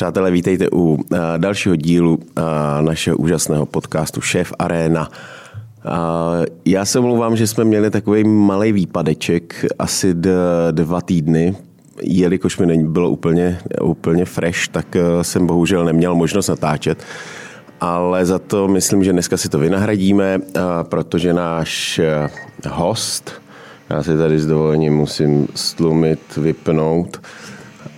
Přátelé, vítejte u uh, dalšího dílu uh, našeho úžasného podcastu Šéf Arena. Uh, já se mluvám, že jsme měli takový malý výpadeček, asi dva týdny, jelikož mi bylo úplně, úplně fresh, tak jsem bohužel neměl možnost natáčet. Ale za to myslím, že dneska si to vynahradíme, protože náš host, já si tady s dovolením musím stlumit, vypnout,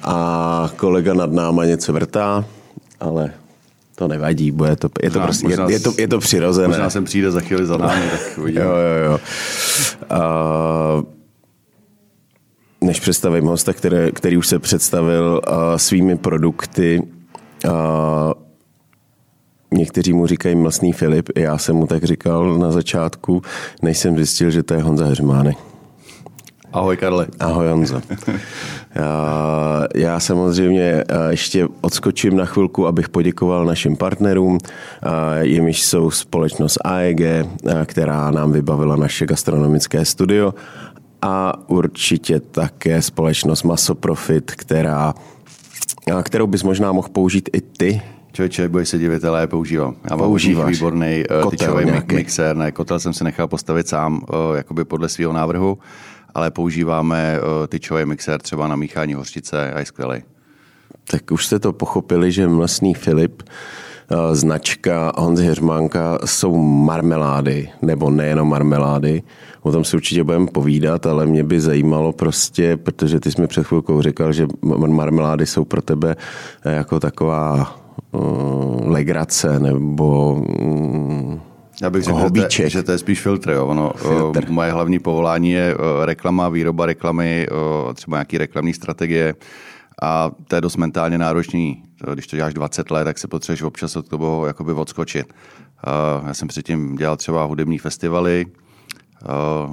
a kolega nad náma něco vrtá, ale to nevadí, bude to, je, to možná, prostě, možná, je, je, to, je to přirozené. Možná jsem přijde za chvíli za námi, tak uvidíme. Jo, jo, jo. A, než představím hosta, který, který už se představil a, svými produkty, a, někteří mu říkají mlsný Filip, já jsem mu tak říkal na začátku, než jsem zjistil, že to je Honza Heřmánek. Ahoj Karle. Ahoj Honzo. Já, já samozřejmě eh, ještě odskočím na chvilku, abych poděkoval našim partnerům, eh, jimiž jsou společnost AEG, eh, která nám vybavila naše gastronomické studio a určitě také společnost Masoprofit, která, kterou bys možná mohl použít i ty, Člověče, boj se divit, ale já používám. Já mám Používáš. výborný tyčový mixer, ne, kotel jsem si nechal postavit sám, jakoby podle svého návrhu ale používáme eh, tyčový mixer třeba na míchání hořčice a je skvělý. Tak už jste to pochopili, že mlsný Filip eh, značka Honzy Heřmánka jsou marmelády, nebo nejenom marmelády. O tom si určitě budeme povídat, ale mě by zajímalo prostě, protože ty jsi mi před chvilkou říkal, že marmelády jsou pro tebe eh, jako taková uh, legrace, nebo uh, já bych řekl, že to, je, že to je spíš filtr. Jo. Ono, filtr. Moje hlavní povolání je reklama, výroba reklamy, třeba nějaký reklamní strategie a to je dost mentálně náročný. Když to děláš 20 let, tak se potřebuješ občas od toho jakoby odskočit. Já jsem předtím dělal třeba hudební festivaly,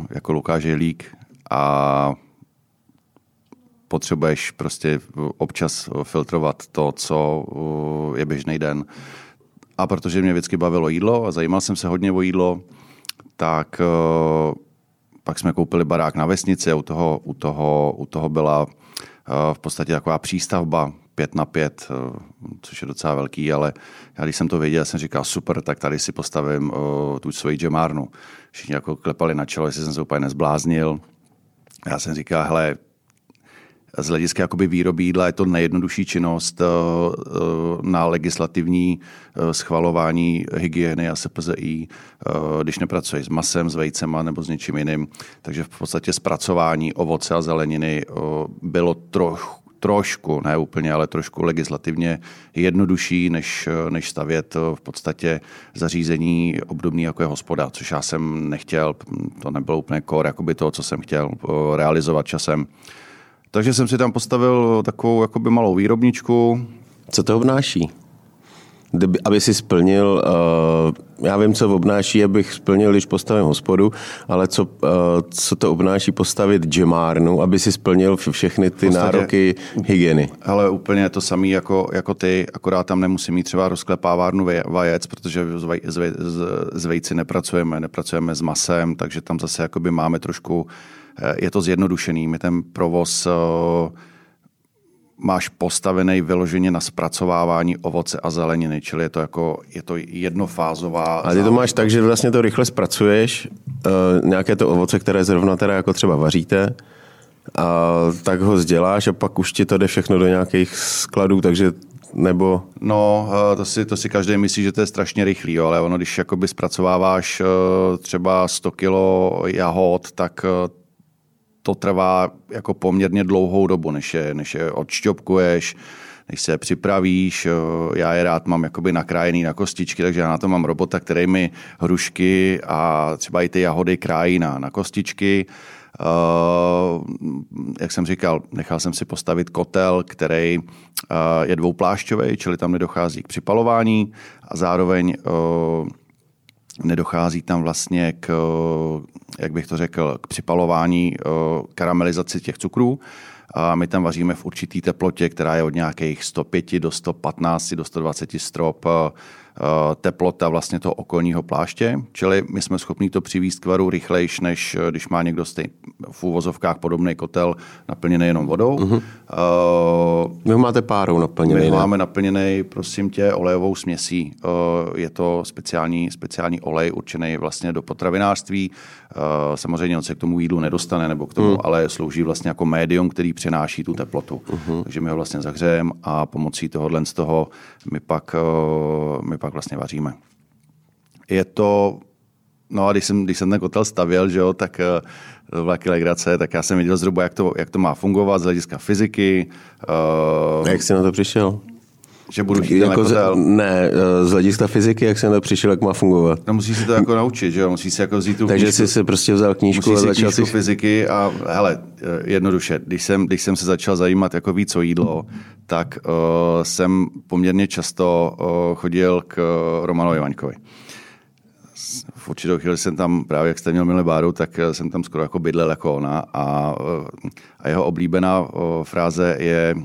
jako Lukáš Jelík a potřebuješ prostě občas filtrovat to, co je běžný den. A protože mě vždycky bavilo jídlo a zajímal jsem se hodně o jídlo, tak uh, pak jsme koupili barák na vesnici a u toho, u toho, u toho byla uh, v podstatě taková přístavba, pět na pět, uh, což je docela velký, ale já když jsem to věděl, jsem říkal super, tak tady si postavím tu svoji džemárnu. Všichni jako klepali na čelo, jestli jsem se úplně nezbláznil. Já jsem říkal, hele, z hlediska jakoby výroby jídla je to nejjednodušší činnost eh, eh, na legislativní eh, schvalování hygieny a SPZI, když nepracuješ s masem, s vejcema nebo s něčím jiným. Takže v podstatě zpracování ovoce a zeleniny bylo trochu trošku, ne úplně, ale trošku legislativně jednodušší, než, než stavět v podstatě zařízení obdobný jako je hospoda, což já jsem nechtěl, to nebylo úplně core jakoby toho, co jsem chtěl realizovat časem. Takže jsem si tam postavil takovou jakoby malou výrobničku. Co to obnáší? aby si splnil, uh, já vím, co obnáší, abych splnil, když postavím hospodu, ale co, uh, co to obnáší postavit džemárnu, aby si splnil všechny ty podstatě, nároky hygieny. Ale úplně to samé jako, jako ty, akorát tam nemusím mít třeba rozklepávárnu vajec, protože z, vaj, z, z, z vejci nepracujeme, nepracujeme s masem, takže tam zase jakoby máme trošku je to zjednodušený. My ten provoz eh, máš postavený vyloženě na zpracovávání ovoce a zeleniny, čili je to jako je to jednofázová. A ty to máš tak, že vlastně to rychle zpracuješ, uh, nějaké to ovoce, které zrovna teda jako třeba vaříte, a tak ho vzděláš a pak už ti to jde všechno do nějakých skladů, takže nebo... No, to si, to si každý myslí, že to je strašně rychlý, jo, ale ono, když jakoby zpracováváš třeba 100 kilo jahod, tak to trvá jako poměrně dlouhou dobu, než je, než je odšťopkuješ, než se připravíš. Já je rád mám jakoby nakrájený na kostičky, takže já na to mám robota, který mi hrušky a třeba i ty jahody krájí na, na kostičky. Uh, jak jsem říkal, nechal jsem si postavit kotel, který uh, je dvouplášťový, čili tam nedochází k připalování a zároveň uh, nedochází tam vlastně k, jak bych to řekl, k připalování karamelizaci těch cukrů. A my tam vaříme v určitý teplotě, která je od nějakých 105 do 115, do 120 strop teplota vlastně toho okolního pláště, čili my jsme schopni to přivést k varu rychlejš, než když má někdo stej, v úvozovkách podobný kotel naplněný jenom vodou. Uh-huh. Uh, Vy ho máte párou naplněný. My ne? máme naplněný, prosím tě, olejovou směsí. Uh, je to speciální, speciální olej určený vlastně do potravinářství. Uh, samozřejmě on se k tomu jídlu nedostane, nebo k tomu, uh-huh. ale slouží vlastně jako médium, který přenáší tu teplotu. Uh-huh. Takže my ho vlastně zahřejeme a pomocí tohohle z toho my pak, uh, my pak vlastně vaříme. Je to No a když jsem, když jsem ten kotel stavěl, že jo, tak to byla legrace, tak já jsem viděl zhruba, jak to, jak to má fungovat z hlediska fyziky. Uh, jak jsi na to přišel? Že budu chtít jako z, Ne, eh, z hlediska fyziky, jak jsem to přišel, jak má fungovat. No musíš si to jako naučit, že jo? Musíš si jako vzít tu Takže knížku. jsi si prostě vzal knížku musíš a začal si... fyziky a hele, eh, jednoduše, když jsem, když jsem se začal zajímat jako víc o jídlo, tak uh, jsem poměrně často uh, chodil k Romanovi Vaňkovi v určitou chvíli jsem tam, právě jak jste měl milé báru, tak jsem tam skoro jako bydlel jako ona a, a jeho oblíbená eh, fráze je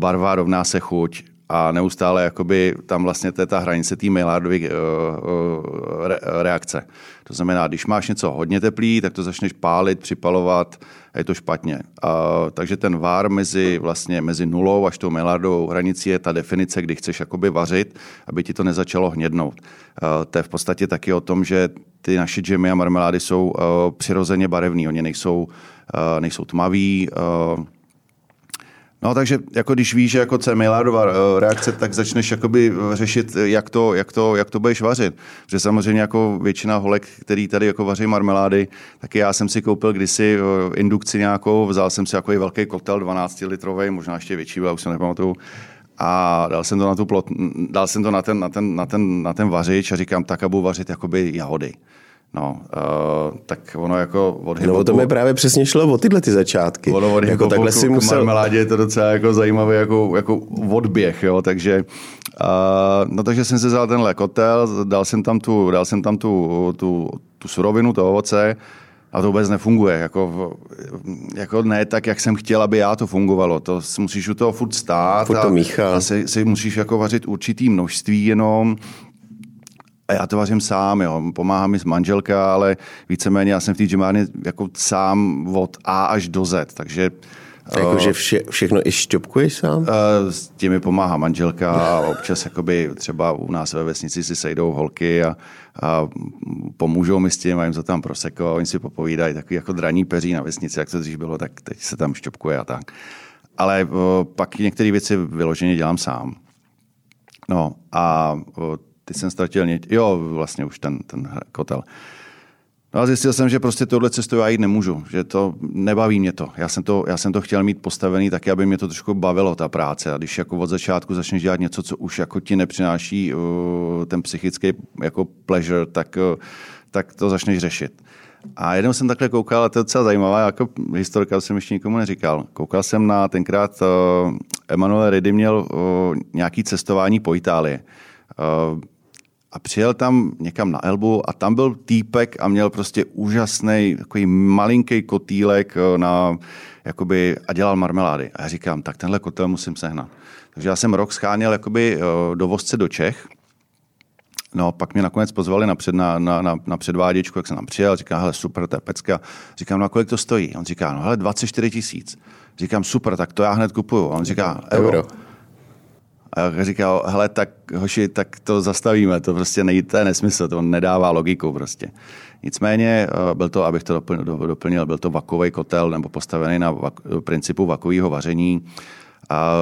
barva rovná se chuť a neustále jakoby tam vlastně to je ta hranice té Maillardovy reakce. To znamená, když máš něco hodně teplý, tak to začneš pálit, připalovat a je to špatně. A, takže ten vár mezi, vlastně, mezi nulou až tou Maillardovou hranicí je ta definice, kdy chceš jakoby vařit, aby ti to nezačalo hnědnout. A, to je v podstatě taky o tom, že ty naše džemy a marmelády jsou uh, přirozeně barevný. Oni nejsou, uh, nejsou tmaví, uh, No takže jako když víš, že jako co je Maillardová eh, reakce, tak začneš jakoby řešit, jak to, jak, to, jak to budeš vařit. Protože samozřejmě jako většina holek, který tady jako vaří marmelády, tak já jsem si koupil kdysi eh, indukci nějakou, vzal jsem si jako velký kotel 12 litrový, možná ještě větší, ale už se nepamatuju a dal jsem to na tu plot, dal jsem to na ten, na ten, na ten, na ten vařič a říkám, tak a budu vařit jakoby jahody. No, uh, tak ono jako od hyboku, No to mi právě přesně šlo o tyhle ty začátky. Ono od jako takhle si musel... marmeládě je to docela jako zajímavý jako, jako odběh, jo, takže uh, no takže jsem si vzal ten lekotel, dal jsem tam tu, dal jsem tam tu, tu, tu surovinu, to ovoce, a to vůbec nefunguje. Jako, jako ne tak, jak jsem chtěl, aby já to fungovalo. To musíš u toho furt stát furt to a, a si, si, musíš jako vařit určitý množství jenom a já to vařím sám, jo. pomáhá mi manželka, ale víceméně já jsem v té džemárně jako sám od A až do Z, takže Jakože vše, všechno i šťopkuješ sám? Eh, s těmi pomáhá manželka a občas jakoby třeba u nás ve vesnici si sejdou holky a, a pomůžou mi s tím a jim to tam proseko a oni si popovídají takový jako draní peří na vesnici, jak to dřív bylo, tak teď se tam šťopkuje a tak. Ale o, pak některé věci vyloženě dělám sám. No a o, Teď jsem ztratil něč... Jo, vlastně už ten, ten kotel. No a zjistil jsem, že prostě tohle cestou já jít nemůžu, že to nebaví mě to. Já jsem to, já jsem to chtěl mít postavený tak, aby mě to trošku bavilo, ta práce. A když jako od začátku začneš dělat něco, co už jako ti nepřináší uh, ten psychický jako pleasure, tak, uh, tak to začneš řešit. A jednou jsem takhle koukal, a to je docela zajímavé, jako historika jsem ještě nikomu neříkal. Koukal jsem na tenkrát uh, Emanuel Ridy měl uh, nějaký cestování po Itálii. Uh, a přijel tam někam na Elbu a tam byl týpek a měl prostě úžasný takový malinký kotýlek eh, na, jakoby, a dělal marmelády. A já říkám, tak tenhle kotel musím sehnat. Takže já jsem rok scháněl jakoby eh, dovozce do Čech, No, pak mě nakonec pozvali na, před, na, na, na, na předváděčku, jak jsem tam přijel, říká, hele, super, to je pecka. Říkám, no a kolik to stojí? On říká, no hele, 24 tisíc. Říkám, super, tak to já hned kupuju. On říká, euro. euro. A říkal, hele, tak hoši, tak to zastavíme, to prostě nejde, to je nesmysl, to nedává logiku prostě. Nicméně eh, byl to, abych to doplnil, doplnil byl to vakový kotel nebo postavený na vak, principu vakového vaření. A,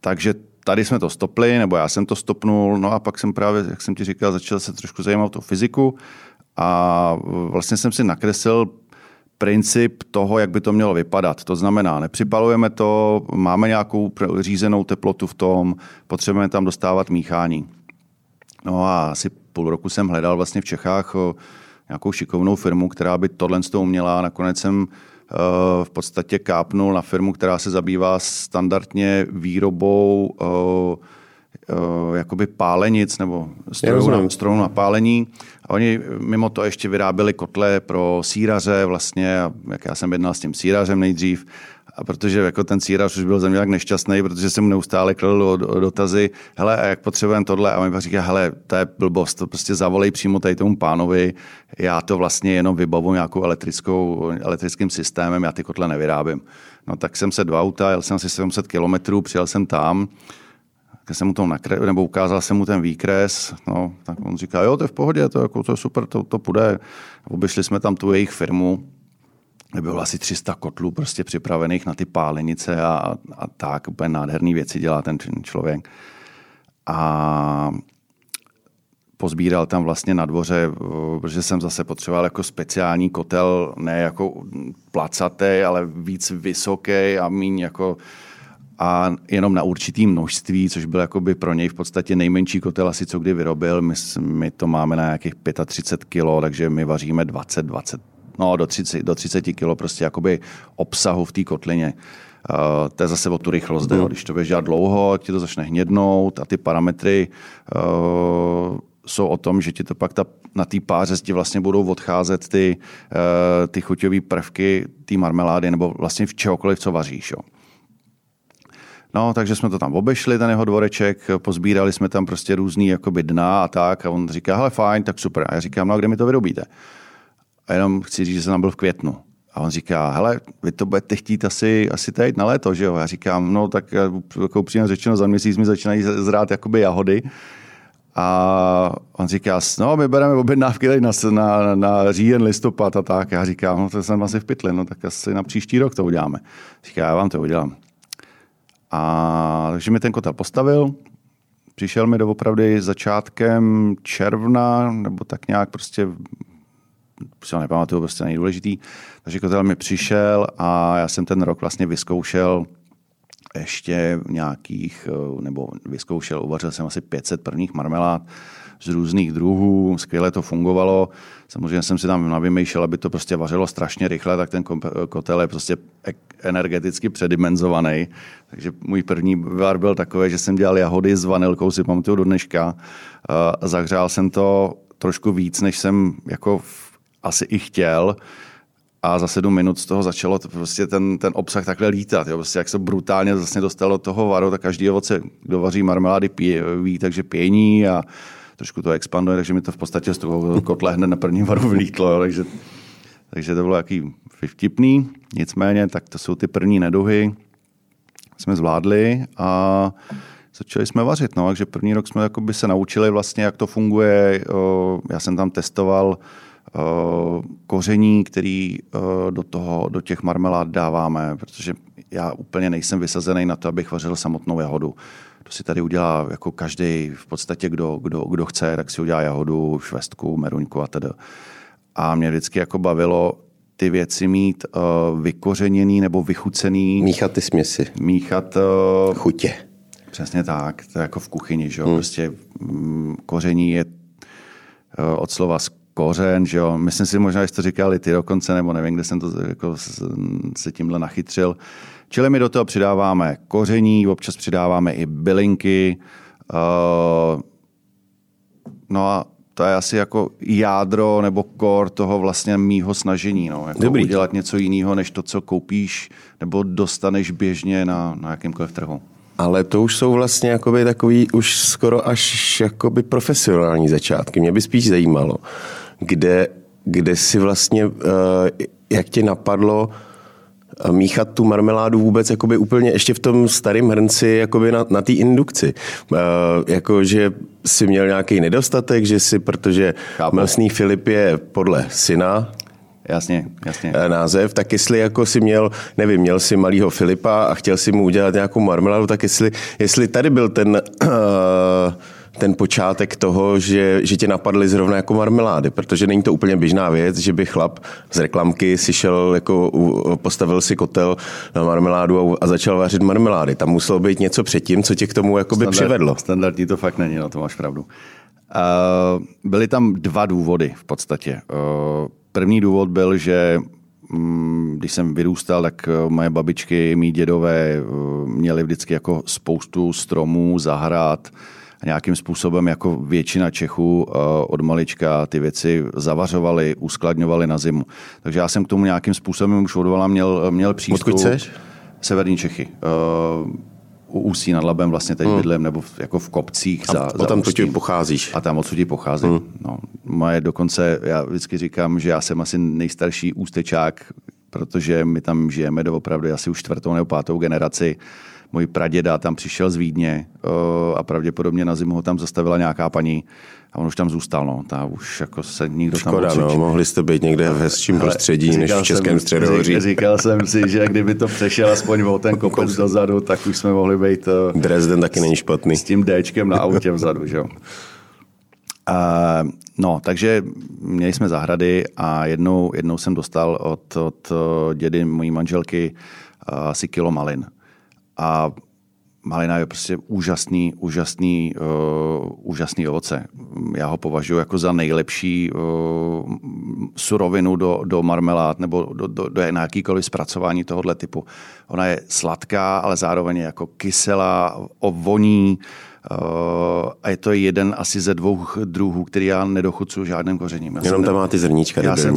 takže tady jsme to stopli, nebo já jsem to stopnul, no a pak jsem právě, jak jsem ti říkal, začal se trošku zajímat o fyziku a vlastně jsem si nakreslil princip toho, jak by to mělo vypadat. To znamená, nepřipalujeme to, máme nějakou řízenou teplotu v tom, potřebujeme tam dostávat míchání. No a asi půl roku jsem hledal vlastně v Čechách nějakou šikovnou firmu, která by tohle z toho uměla. Nakonec jsem v podstatě kápnul na firmu, která se zabývá standardně výrobou jakoby pálenic nebo strojů na, strojů na pálení. A oni mimo to ještě vyráběli kotle pro síraře vlastně, jak já jsem jednal s tím sírařem nejdřív, A protože jako ten círař už byl země jak nešťastný, protože jsem mu neustále kladl dotazy, hele, a jak potřebujeme tohle? A on mi říká, hele, to je blbost, to prostě zavolej přímo tady tomu pánovi, já to vlastně jenom vybavu nějakou elektrickou, elektrickým systémem, já ty kotle nevyrábím. No tak jsem se dva auta, jel jsem asi 700 kilometrů, přijel jsem tam, tak jsem mu to nakre, nebo ukázal jsem mu ten výkres, no, tak on říká, jo, to je v pohodě, to, jako, to je super, to, to půjde. Obešli jsme tam tu jejich firmu, bylo asi 300 kotlů prostě připravených na ty pálenice a, a tak, úplně nádherné věci dělá ten člověk. A pozbíral tam vlastně na dvoře, protože jsem zase potřeboval jako speciální kotel, ne jako placatý, ale víc vysoký a míň jako a jenom na určitý množství, což byl jakoby pro něj v podstatě nejmenší kotel asi, co kdy vyrobil. My, my to máme na nějakých 35 kg, takže my vaříme 20, 20, no do 30, do 30 kg prostě jakoby obsahu v té kotlině. Uh, to je zase o tu rychlost, mm. když to budeš dělat dlouho, ti to začne hnědnout a ty parametry uh, jsou o tom, že ti to pak ta, na té páře ti vlastně budou odcházet ty, uh, ty chuťové prvky té marmelády nebo vlastně v čehokoliv, co vaříš. Jo. No, takže jsme to tam obešli, ten jeho dvoreček, pozbírali jsme tam prostě různý jakoby dna a tak a on říká, hele fajn, tak super. A já říkám, no kde mi to vyrobíte? A jenom chci říct, že jsem tam byl v květnu. A on říká, hele, vy to budete chtít asi, asi tady na léto, že jo? Já říkám, no tak jako upřímně řečeno, za měsíc mi začínají zrát jakoby jahody. A on říká, no my bereme objednávky tady na, na, na říjen, listopad a tak. Já říkám, no to jsem asi v pytli, no tak asi na příští rok to uděláme. Říká, já vám to udělám. A takže mi ten kotel postavil, přišel mi doopravdy začátkem června, nebo tak nějak prostě si ho nepamatuju, prostě nejdůležitý. Takže kotel mi přišel a já jsem ten rok vlastně vyzkoušel ještě nějakých, nebo vyzkoušel, uvařil jsem asi 500 prvních marmelád z různých druhů, skvěle to fungovalo. Samozřejmě jsem si tam navymýšlel, aby to prostě vařilo strašně rychle, tak ten kotel je prostě energeticky předimenzovaný. Takže můj první var byl takový, že jsem dělal jahody s vanilkou, si pamatuju do dneška. Zahřál jsem to trošku víc, než jsem jako asi i chtěl a za sedm minut z toho začalo to prostě ten, ten obsah takhle lítat. Jo. Prostě jak se brutálně vlastně dostalo do toho varu, tak každý ovoce, kdo vaří marmelády, pije, ví, takže pění a trošku to expanduje, takže mi to v podstatě z toho kotle hned na první varu vlítlo. Takže, takže to bylo jaký vtipný. Nicméně, tak to jsou ty první neduhy, jsme zvládli a začali jsme vařit. No. Takže první rok jsme se naučili vlastně, jak to funguje. Já jsem tam testoval koření, který do, toho, do těch marmelád dáváme, protože já úplně nejsem vysazený na to, abych vařil samotnou jahodu. To si tady udělá jako každý, v podstatě kdo, kdo, kdo chce, tak si udělá jahodu, švestku, meruňku a tedy. A mě vždycky jako bavilo ty věci mít uh, vykořeněný nebo vychucený. Míchat ty směsi. Míchat... Uh, Chutě. Přesně tak, to je jako v kuchyni, že jo? Hmm. Prostě um, koření je uh, od slova kořen, že jo. Myslím si možná, že to říkali ty dokonce, nebo nevím, kde jsem to jako se tímhle nachytřil. Čili my do toho přidáváme koření, občas přidáváme i bylinky. Uh, no a to je asi jako jádro nebo kor toho vlastně mýho snažení. No. Jako Dobrý. udělat něco jiného, než to, co koupíš nebo dostaneš běžně na, na jakýmkoliv trhu. Ale to už jsou vlastně jakoby takový už skoro až jakoby profesionální začátky. Mě by spíš zajímalo, kde, kde si vlastně, eh, jak tě napadlo eh, míchat tu marmeládu vůbec jakoby úplně ještě v tom starém hrnci jakoby na, na té indukci. Uh, jako, že si měl nějaký nedostatek, že si, protože Chápu. Mlsný Filip je podle syna, Jasně, jasně. název, tak jestli jako si měl, nevím, měl si malýho Filipa a chtěl si mu udělat nějakou marmeládu, tak jestli, jestli tady byl ten uh, ten počátek toho, že, že tě napadly zrovna jako marmelády, protože není to úplně běžná věc, že by chlap z reklamky si šel, jako postavil si kotel na marmeládu a, a začal vařit marmelády. Tam muselo být něco předtím, co tě k tomu jako by Standard, přivedlo. Standardní to fakt není, no to máš pravdu. Uh, byly tam dva důvody v podstatě. Uh, první důvod byl, že mm, když jsem vyrůstal, tak moje babičky, mý dědové měli vždycky jako spoustu stromů, zahrad, nějakým způsobem jako většina Čechů eh, od malička ty věci zavařovali, uskladňovali na zimu. Takže já jsem k tomu nějakým způsobem už odvala měl, měl přístup. Odkud seš? Severní Čechy. Uh, u Ústí nad Labem vlastně teď hmm. bydlím, nebo v, jako v kopcích a, za, a za tam tu pocházíš. A tam odsud pocházím. Hmm. No, moje dokonce, já vždycky říkám, že já jsem asi nejstarší ústečák, protože my tam žijeme doopravdy asi už čtvrtou nebo pátou generaci. Můj praděda tam přišel z Vídně a pravděpodobně na zimu ho tam zastavila nějaká paní a on už tam zůstal. No. Ta už jako se nikdo Škoda, tam no, mohli jste být někde v hezčím prostředí než v Českém středohoří. Říkal jsem si, že kdyby to přešel aspoň o ten kopec dozadu, tak už jsme mohli být uh, Dresden taky není špatný. S tím Dčkem na autě vzadu. Že? Uh, no, takže měli jsme zahrady a jednou, jednou jsem dostal od, od dědy mojí manželky asi kilo malin. A malina je prostě úžasný, úžasný, uh, úžasný ovoce. Já ho považuji jako za nejlepší uh, surovinu do, do marmelád nebo do, do, do nějakýkoliv zpracování tohohle typu. Ona je sladká, ale zároveň je jako kyselá, voní, Uh, a je to jeden asi ze dvou druhů, který já nedochucuju žádným kořením. Já Jenom tam má ty zrníčka já jsem,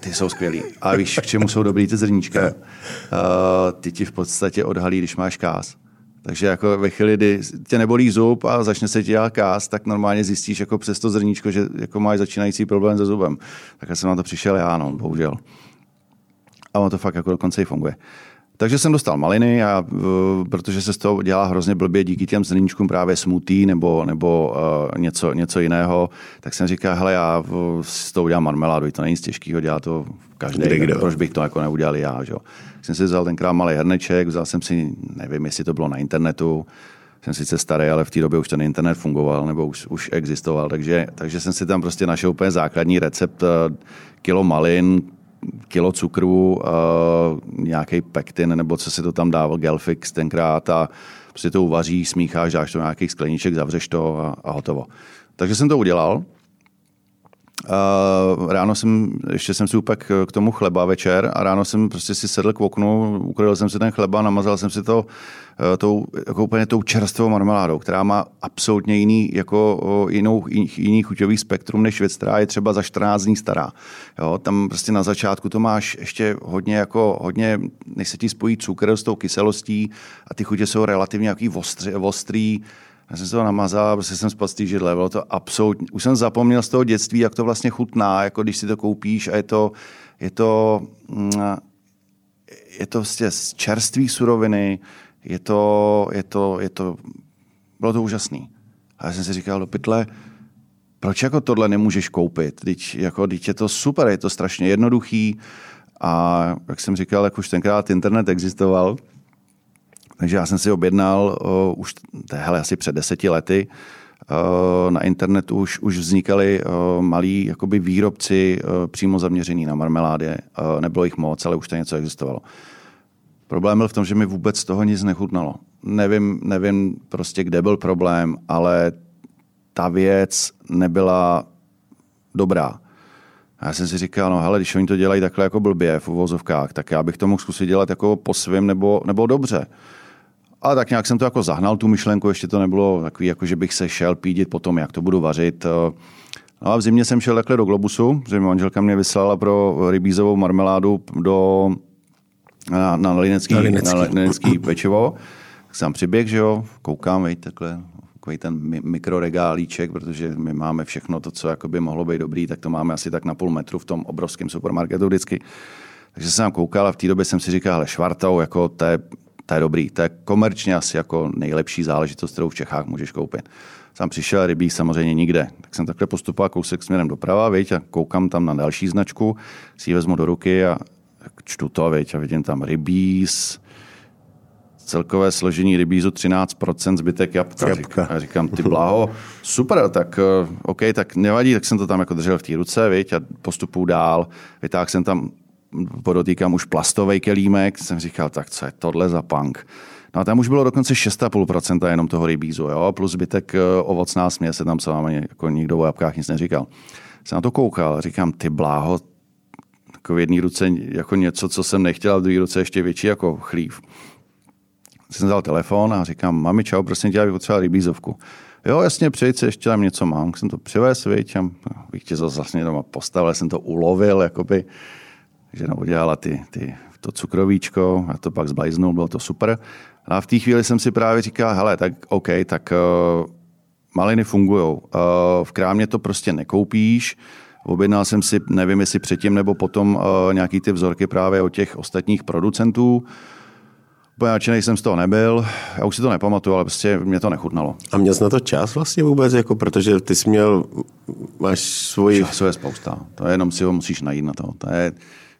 Ty jsou skvělý. A víš, k čemu jsou dobrý ty zrníčka? Uh, ty ti v podstatě odhalí, když máš kás. Takže jako ve chvíli, kdy tě nebolí zub a začne se ti dělat kás, tak normálně zjistíš jako přes to zrníčko, že jako máš začínající problém se zubem. Tak jsem na to přišel já, no, bohužel. A on to fakt jako dokonce i funguje. Takže jsem dostal maliny, a, protože se z toho dělá hrozně blbě díky těm zrníčkům právě smutý nebo, nebo uh, něco, něco jiného, tak jsem říkal, hele, já z toho udělám marmeládu, to není nic těžkého, dělá to každý, proč bych to jako neudělal já. Že? Jsem si vzal tenkrát malý hrneček, vzal jsem si, nevím, jestli to bylo na internetu, jsem sice starý, ale v té době už ten internet fungoval nebo už, už existoval, takže, takže jsem si tam prostě našel úplně základní recept kilo malin, kilo cukru, uh, nějaký pektin, nebo co si to tam dával, Gelfix tenkrát a prostě to uvaříš, smícháš, dáš to nějakých skleníček, zavřeš to a, a hotovo. Takže jsem to udělal. Uh, ráno jsem, ještě jsem si upek k tomu chleba večer a ráno jsem prostě si sedl k oknu, ukrojil jsem si ten chleba, namazal jsem si to uh, tou, jako úplně tou čerstvou marmeládou, která má absolutně jiný, jako, jinou, jiný chuťový spektrum než věc, která je třeba za 14 dní stará. Jo, tam prostě na začátku to máš ještě hodně, jako, hodně, než se ti spojí cukr s tou kyselostí a ty chutě jsou relativně jaký ostrý, ostrý já jsem se to namazal, prostě jsem spadl z té židle. Bylo to absolutně, už jsem zapomněl z toho dětství, jak to vlastně chutná, jako když si to koupíš a je to, je to, mm, je to vlastně z čerství suroviny, je to, je to, je to, bylo to úžasný. A já jsem si říkal do pytle, proč jako tohle nemůžeš koupit? Teď, jako, teď je to super, je to strašně jednoduchý a jak jsem říkal, jak už tenkrát internet existoval, takže já jsem si objednal uh, už hele, asi před deseti lety uh, na internetu už, už vznikali uh, malí jakoby výrobci uh, přímo zaměření na marmelády. Uh, nebylo jich moc, ale už to něco existovalo. Problém byl v tom, že mi vůbec toho nic nechutnalo. Nevím, nevím prostě, kde byl problém, ale ta věc nebyla dobrá. Já jsem si říkal, no hele, když oni to dělají takhle jako blbě v uvozovkách, tak já bych to mohl zkusit dělat jako po svém nebo, nebo dobře. Ale tak nějak jsem to jako zahnal, tu myšlenku, ještě to nebylo takový, jako že bych se šel pídit po tom, jak to budu vařit. No a v zimě jsem šel takhle do Globusu, že manželka mě vyslala pro rybízovou marmeládu do, na, na, linecký, na, linecký. na linecký pečivo. Tak jsem přiběh, že jo, koukám, vej, takhle, takový ten mikroregálíček, protože my máme všechno to, co by mohlo být dobrý, tak to máme asi tak na půl metru v tom obrovském supermarketu vždycky. Takže jsem koukal a v té době jsem si říkal, ale švartou, jako to je to je dobrý. To je komerčně asi jako nejlepší záležitost, kterou v Čechách můžeš koupit. Jsem přišel rybí samozřejmě nikde. Tak jsem takhle postupoval kousek směrem doprava, viď, a koukám tam na další značku, si ji vezmu do ruky a čtu to, viď, a vidím tam rybíz, celkové složení rybízu 13%, zbytek jabka. jabka. A říkám, ty bláho, super, tak eh, OK, tak nevadí, tak jsem to tam jako držel v té ruce, viď, a postupu dál. Vytáhl jsem tam podotýkám už plastový kelímek, jsem říkal, tak co je tohle za punk. No a tam už bylo dokonce 6,5% jenom toho rybízu, jo? plus zbytek eh, ovocná směs se tam s vámi jako nikdo o jabkách nic neříkal. Jsem na to koukal, říkám, ty bláho, jako v jedné ruce jako něco, co jsem nechtěl, a v druhé ruce ještě větší jako chlív. Jsem vzal telefon a říkám, mami, čau, prosím tě, já bych potřeboval rybízovku. Jo, jasně, přejít se, ještě tam něco mám. Jsem to přivez, víš, a bych tě zase vlastně doma postavil, jsem to ulovil, jakoby žena udělala ty, ty, to cukrovíčko a to pak zblajznul, bylo to super. A v té chvíli jsem si právě říkal, hele, tak OK, tak uh, maliny fungují. Uh, v krámě to prostě nekoupíš, Objednal jsem si, nevím jestli předtím nebo potom, uh, nějaký ty vzorky právě od těch ostatních producentů. Nadšený jsem z toho nebyl, já už si to nepamatuju, ale prostě mě to nechutnalo. A měl jsi na to čas vlastně vůbec, jako protože ty jsi měl, máš svoji... Času je spousta, to je jenom si ho musíš najít na to. to je,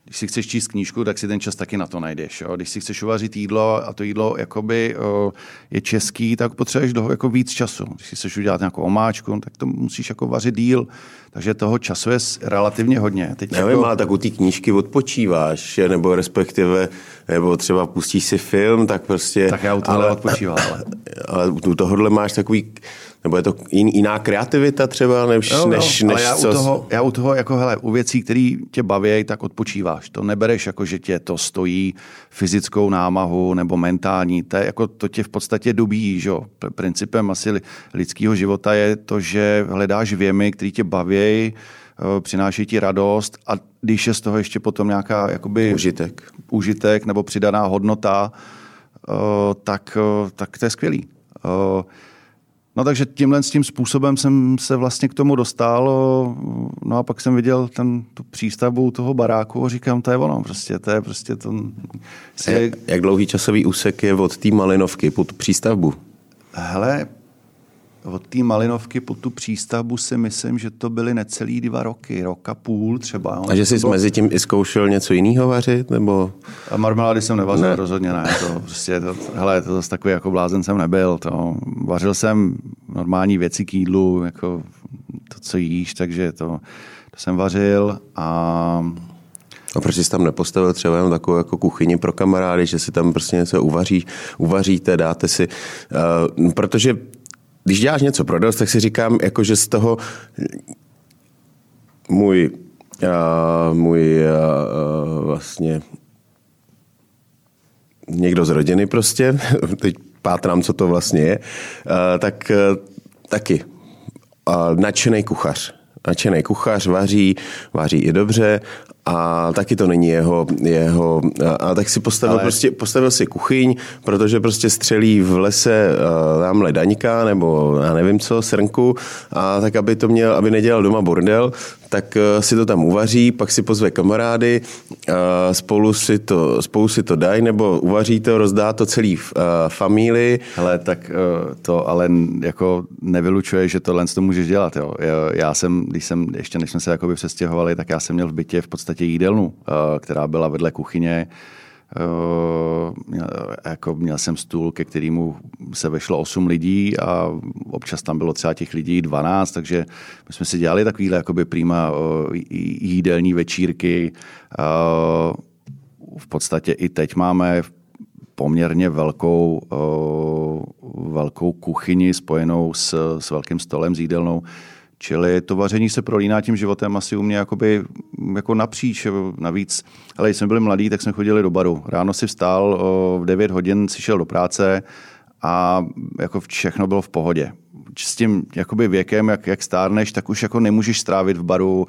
když si chceš číst knížku, tak si ten čas taky na to najdeš. Jo? Když si chceš uvařit jídlo a to jídlo jakoby, o, je český, tak potřebuješ toho jako víc času. Když si chceš udělat nějakou omáčku, tak to musíš jako vařit díl. Takže toho času je relativně hodně. Teď Nevím, jako... ale tak u té knížky odpočíváš, nebo respektive, nebo třeba pustíš si film, tak prostě... Tak já u toho ale, odpočívám, ale... ale u tohohle máš takový nebo je to jiná kreativita třeba, než, jo, jo, než, než já co... U toho, já u toho, jako hele, u věcí, které tě baví, tak odpočíváš. To nebereš jako, že tě to stojí fyzickou námahu nebo mentální. To, je, jako, to tě v podstatě dobíjí. Že? Principem asi lidského života je to, že hledáš věmy, které tě baví, eh, přináší ti radost a když je z toho ještě potom nějaká jakoby, užitek. užitek nebo přidaná hodnota, eh, tak, eh, tak to je skvělý. No takže tímhle s tím způsobem jsem se vlastně k tomu dostal. No a pak jsem viděl ten, tu přístavbu toho baráku a říkám, to je ono, prostě, to je prostě to... Jak, jak dlouhý časový úsek je od té Malinovky pod přístavbu? Hele, od té Malinovky po tu přístavbu si myslím, že to byly necelý dva roky, rok a půl třeba. A že jsi bylo... mezi tím i zkoušel něco jiného vařit? Nebo... A marmelády jsem nevařil, ne. rozhodně ne. To, prostě to, hele, to zase takový jako blázen jsem nebyl. To, vařil jsem normální věci k jídlu, jako to, co jíš, takže to, to jsem vařil a a proč jsi tam nepostavil třeba jenom takovou jako kuchyni pro kamarády, že si tam prostě něco uvaří, uvaříte, dáte si, uh, protože když děláš něco pro dost, tak si říkám, jako, že z toho můj, uh, můj uh, vlastně někdo z rodiny prostě, teď pátrám, co to vlastně je, uh, tak uh, taky uh, nadšený kuchař. Nadšený kuchař vaří, vaří i dobře a taky to není jeho, jeho a, a tak si postavil, Ale... prostě, postavil si kuchyň, protože prostě střelí v lese uh, tamhle daňka nebo já nevím co, srnku a tak, aby to měl, aby nedělal doma bordel, tak uh, si to tam uvaří, pak si pozve kamarády, uh, spolu si to, spolu si to dají, nebo uvaří to, rozdá to celý uh, famílii. Hele, tak uh, to ale jako nevylučuje, že tohle to můžeš dělat. Jo. Já jsem, když jsem, ještě než jsme se jakoby přestěhovali, tak já jsem měl v bytě v podstatě podstatě jídelnu, eh, která byla vedle kuchyně. Eh, jako měl jsem stůl, ke kterému se vešlo 8 lidí a občas tam bylo třeba těch lidí 12, takže my jsme si dělali takovýhle jakoby prýma eh, jídelní večírky. V podstatě i teď máme poměrně velkou, velkou kuchyni spojenou s, s velkým stolem, s jídelnou, Čili to vaření se prolíná tím životem asi u mě jakoby, jako napříč. Navíc, ale když jsme byli mladí, tak jsme chodili do baru. Ráno si vstál, v 9 hodin si šel do práce a jako všechno bylo v pohodě. S tím jakoby věkem, jak, jak stárneš, tak už jako nemůžeš strávit v baru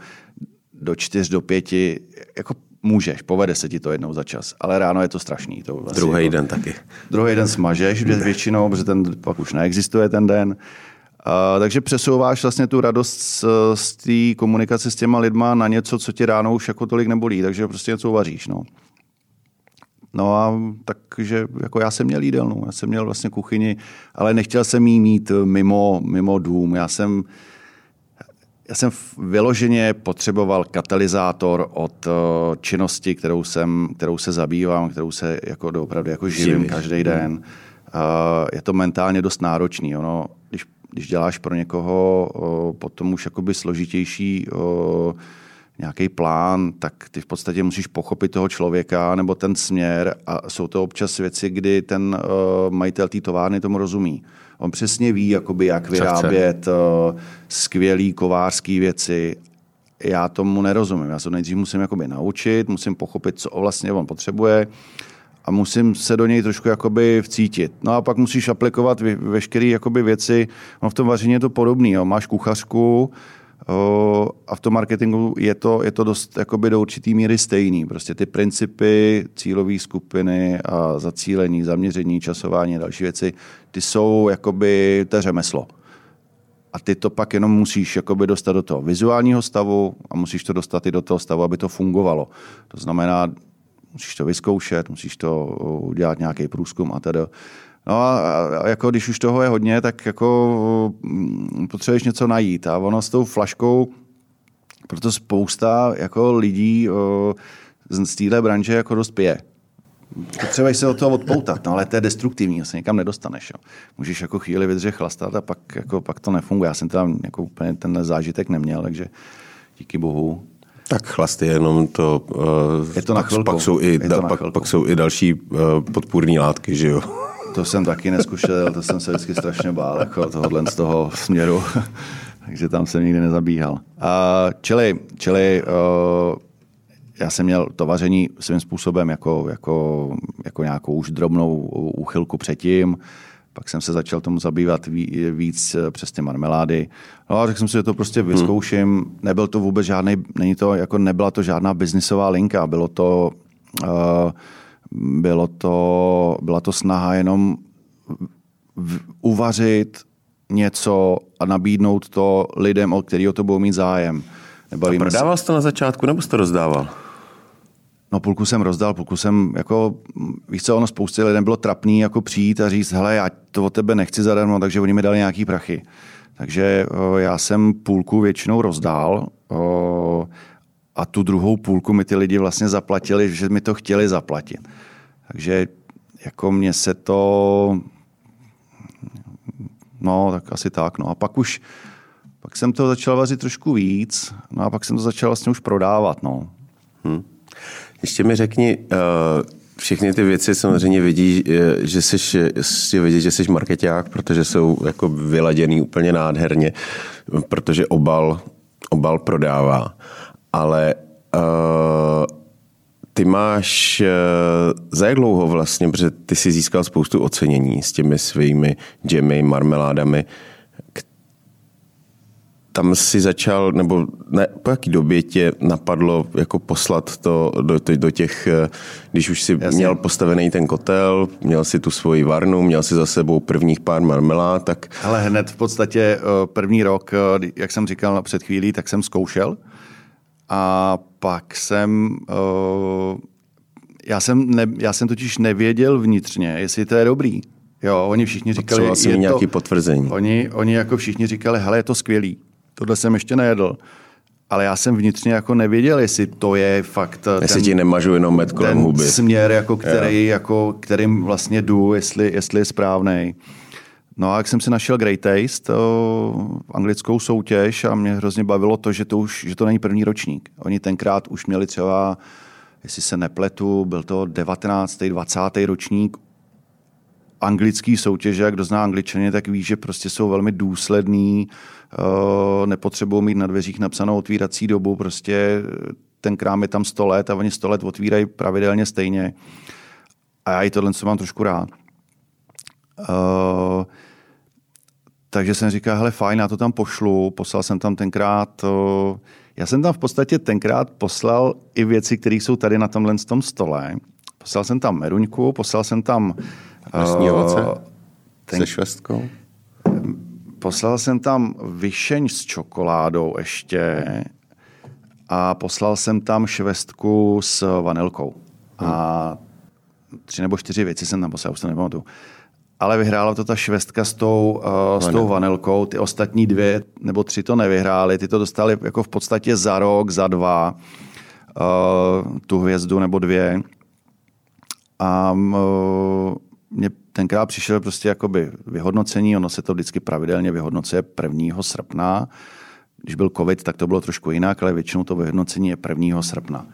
do čtyř, do pěti. Jako můžeš, povede se ti to jednou za čas, ale ráno je to strašný. To druhý jako, den taky. Druhý den smažeš většinou, protože ten pak už neexistuje ten den. Uh, takže přesouváš vlastně tu radost z, z té komunikace s těma lidma na něco, co ti ráno už jako tolik nebolí, takže prostě něco vaříš. No. No a takže jako já jsem měl jídelnu, já jsem měl vlastně kuchyni, ale nechtěl jsem jí mít mimo, mimo dům. Já jsem, já jsem vyloženě potřeboval katalyzátor od činnosti, kterou, jsem, kterou se zabývám, kterou se jako opravdu jako živím každý den. Uh, je to mentálně dost náročný. Ono, když děláš pro někoho potom už jakoby složitější nějaký plán, tak ty v podstatě musíš pochopit toho člověka nebo ten směr a jsou to občas věci, kdy ten majitel té továrny tomu rozumí. On přesně ví, jakoby, jak vyrábět o, skvělý kovářský věci já tomu nerozumím. Já se nejdřív musím jakoby naučit, musím pochopit, co vlastně on potřebuje a musím se do něj trošku jakoby vcítit. No a pak musíš aplikovat veškeré jakoby věci. No v tom vaření je to podobné. Máš kuchařku, a v tom marketingu je to, je to dost jakoby do určitý míry stejný. Prostě ty principy cílové skupiny a zacílení, zaměření, časování a další věci, ty jsou jakoby to řemeslo. A ty to pak jenom musíš jakoby dostat do toho vizuálního stavu a musíš to dostat i do toho stavu, aby to fungovalo. To znamená, musíš to vyzkoušet, musíš to udělat nějaký průzkum a tedy. No a, jako když už toho je hodně, tak jako mm, potřebuješ něco najít. A ono s tou flaškou, proto spousta jako lidí o, z téhle branže jako dost pije. Potřebuješ se od toho odpoutat, no, ale to je destruktivní, se někam nedostaneš. Jo. Můžeš jako chvíli vydržet chlastat a pak, jako, pak to nefunguje. Já jsem tam jako úplně ten zážitek neměl, takže díky bohu. Tak chlast je jenom to... Uh, je to na chvilku. Pak jsou i, da, pak, pak jsou i další uh, podpůrné látky, že jo? To jsem taky neskušel, to jsem se vždycky strašně bál, jako tohohle z toho směru. Takže tam jsem nikdy nezabíhal. Uh, čili, čili uh, já jsem měl to vaření svým způsobem jako, jako, jako nějakou už drobnou úchylku předtím. Pak jsem se začal tomu zabývat víc přes ty marmelády. No a řekl jsem si, že to prostě hmm. vyzkouším. Hmm. Nebyl to vůbec žádný, není to, jako nebyla to žádná biznisová linka. Bylo to, uh, bylo to, byla to snaha jenom uvařit něco a nabídnout to lidem, o který o to budou mít zájem. Nebavíme a prodával jsi to na začátku, nebo jsi to rozdával? No půlku jsem rozdal, půlku jsem jako, víš co, ono spoustě lidem bylo trapný jako přijít a říct, hele, já to od tebe nechci zadarmo, takže oni mi dali nějaký prachy. Takže o, já jsem půlku většinou rozdál o, a tu druhou půlku mi ty lidi vlastně zaplatili, že mi to chtěli zaplatit. Takže jako mě se to, no tak asi tak, no a pak už, pak jsem to začal vařit trošku víc, no a pak jsem to začal vlastně už prodávat, no. Hmm. Ještě mi řekni, uh, všechny ty věci samozřejmě vidí, eh, že jsi, jsi vidět, že jsi marketák, protože jsou jako vyladěný úplně nádherně, protože obal, obal prodává. Ale uh, ty máš za jak dlouho vlastně, protože ty jsi získal spoustu ocenění s těmi svými džemy, marmeládami, tam si začal, nebo ne, po jaký době tě napadlo jako poslat to do, do, do těch, eh, když už si Jasně. měl postavený ten kotel, měl si tu svoji varnu, měl si za sebou prvních pár marmelád, tak... Ale hned v podstatě eh, první rok, eh, jak jsem říkal před chvílí, tak jsem zkoušel a pak jsem... Já jsem, ne, já jsem totiž nevěděl vnitřně, jestli to je dobrý. Jo, oni všichni říkali... Potřeboval jsem nějaké potvrzení. Oni, oni jako všichni říkali, hele, je to skvělý tohle jsem ještě nejedl. Ale já jsem vnitřně jako nevěděl, jestli to je fakt jestli ten, ti nemažu jenom med kolem huby. směr, jako který, jako, kterým vlastně jdu, jestli, jestli je správný. No a jak jsem si našel Great Taste, o, anglickou soutěž a mě hrozně bavilo to, že to už že to není první ročník. Oni tenkrát už měli třeba, jestli se nepletu, byl to 19. 20. ročník anglický soutěže, jak kdo zná angličany, tak ví, že prostě jsou velmi důsledný, uh, nepotřebují mít na dveřích napsanou otvírací dobu, prostě ten krám je tam 100 let a oni 100 let otvírají pravidelně stejně. A já i tohle co mám trošku rád. Uh, takže jsem říkal, hele fajn, já to tam pošlu, poslal jsem tam tenkrát, uh, já jsem tam v podstatě tenkrát poslal i věci, které jsou tady na tomhle tom stole. Poslal jsem tam meruňku, poslal jsem tam Lesní ovoce? Ten... Se švestkou? Poslal jsem tam vyšeň s čokoládou ještě a poslal jsem tam švestku s vanilkou. Hmm. A tři nebo čtyři věci jsem tam poslal, už to nepamatuju. Ale vyhrála to ta švestka s tou, uh, s tou vanilkou. Ty ostatní dvě nebo tři to nevyhrály. Ty to dostali jako v podstatě za rok, za dva uh, tu hvězdu nebo dvě. A uh, mě tenkrát přišel prostě jakoby vyhodnocení, ono se to vždycky pravidelně vyhodnocuje 1. srpna. Když byl covid, tak to bylo trošku jinak, ale většinou to vyhodnocení je 1. srpna.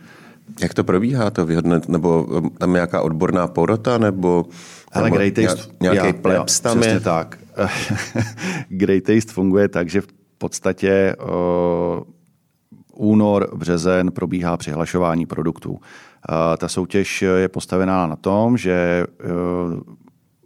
Jak to probíhá, to vyhodnot, nebo um, tam nějaká odborná porota, nebo Ale nebo Taste, nějaký já, plebs tam přesně je? tak. Great Taste funguje tak, že v podstatě uh, únor, březen probíhá přihlašování produktů. Ta soutěž je postavená na tom, že e,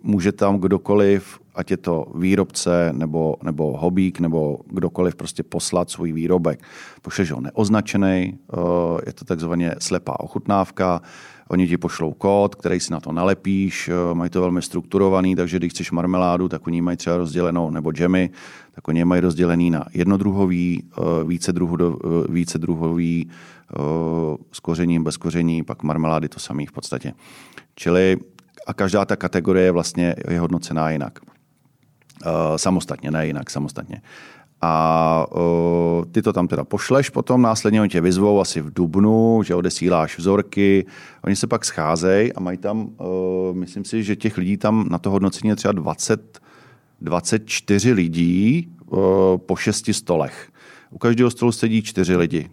může tam kdokoliv ať je to výrobce nebo, nebo hobík nebo kdokoliv prostě poslat svůj výrobek. Pošleš ho neoznačený, eh, je to takzvaně slepá ochutnávka, Oni ti pošlou kód, který si na to nalepíš, eh, mají to velmi strukturovaný, takže když chceš marmeládu, tak oni mají třeba rozdělenou, nebo džemy, tak oni mají rozdělený na jednodruhový, více, druhu, více druhový, s kořením, bez koření, pak marmelády to samý v podstatě. Čili a každá ta kategorie vlastně je hodnocená jinak. Samostatně, ne jinak, samostatně. A uh, ty to tam teda pošleš potom, následně oni tě vyzvou asi v Dubnu, že odesíláš vzorky, oni se pak scházejí a mají tam, uh, myslím si, že těch lidí tam na to hodnocení je třeba 20, 24 lidí uh, po šesti stolech. U každého stolu sedí čtyři lidi.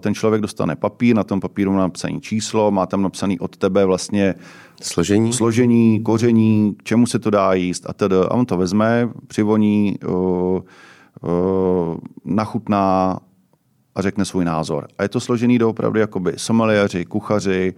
Ten člověk dostane papír, na tom papíru má napsané číslo, má tam napsaný od tebe vlastně složení, složení koření, čemu se to dá jíst a tedy. A on to vezme, přivoní, nachutná a řekne svůj názor. A je to složený doopravdy jakoby someliéři, kuchaři,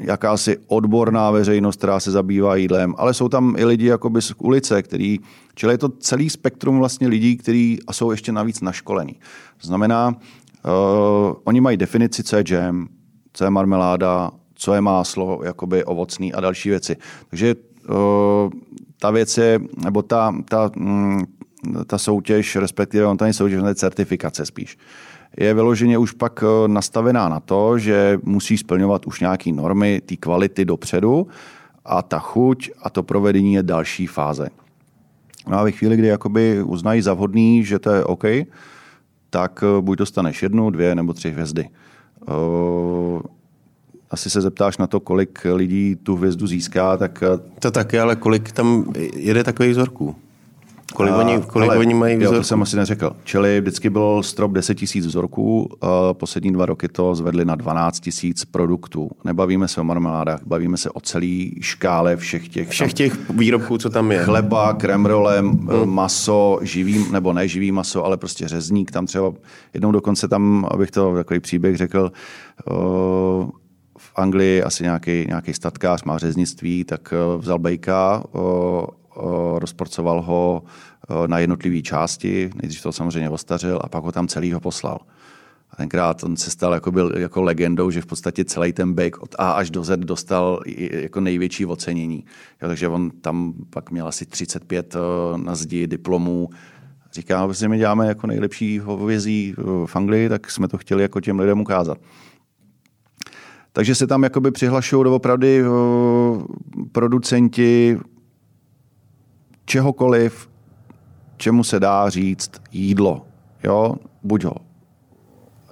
jakási odborná veřejnost, která se zabývá jídlem, ale jsou tam i lidi jakoby z ulice, který, čili je to celý spektrum vlastně lidí, kteří jsou ještě navíc naškolení. To znamená, uh, oni mají definici, co je jam, co je marmeláda, co je máslo, jakoby ovocný a další věci. Takže uh, ta věc je, nebo ta, ta, mm, ta soutěž, respektive on není soutěž, je certifikace spíš je vyloženě už pak eh, nastavená na to, že musí splňovat už nějaké normy té kvality dopředu a ta chuť a to provedení je další fáze. No a ve chvíli, kdy jakoby uznají za vhodný, že to je OK, tak eh, buď dostaneš jednu, dvě nebo tři hvězdy. Eh, asi se zeptáš na to, kolik lidí tu hvězdu získá, tak... To taky, ale kolik tam jede takových vzorků? Kolik, oni, kolik ale, oni mají vzorků? Jo, to jsem asi neřekl. Čili vždycky byl strop 10 000 vzorků, poslední dva roky to zvedli na 12 000 produktů. Nebavíme se o marmeládách, bavíme se o celé škále všech těch... Všech těch výrobků, co tam je. Chleba, kremrole, hmm. maso, živý, nebo ne živý maso, ale prostě řezník. Tam třeba jednou dokonce tam, abych to takový příběh řekl, v Anglii asi nějaký, nějaký statkář má řeznictví, tak vzal bejka, rozporcoval ho na jednotlivé části, nejdřív to samozřejmě ostařil a pak ho tam celý ho poslal. A tenkrát on se stal jako, byl jako legendou, že v podstatě celý ten bake od A až do Z dostal jako největší ocenění. Jo, takže on tam pak měl asi 35 na zdi diplomů. Říká, že my děláme jako nejlepší hovězí v Anglii, tak jsme to chtěli jako těm lidem ukázat. Takže se tam jakoby přihlašují doopravdy producenti čehokoliv, čemu se dá říct jídlo. Jo? Buď ho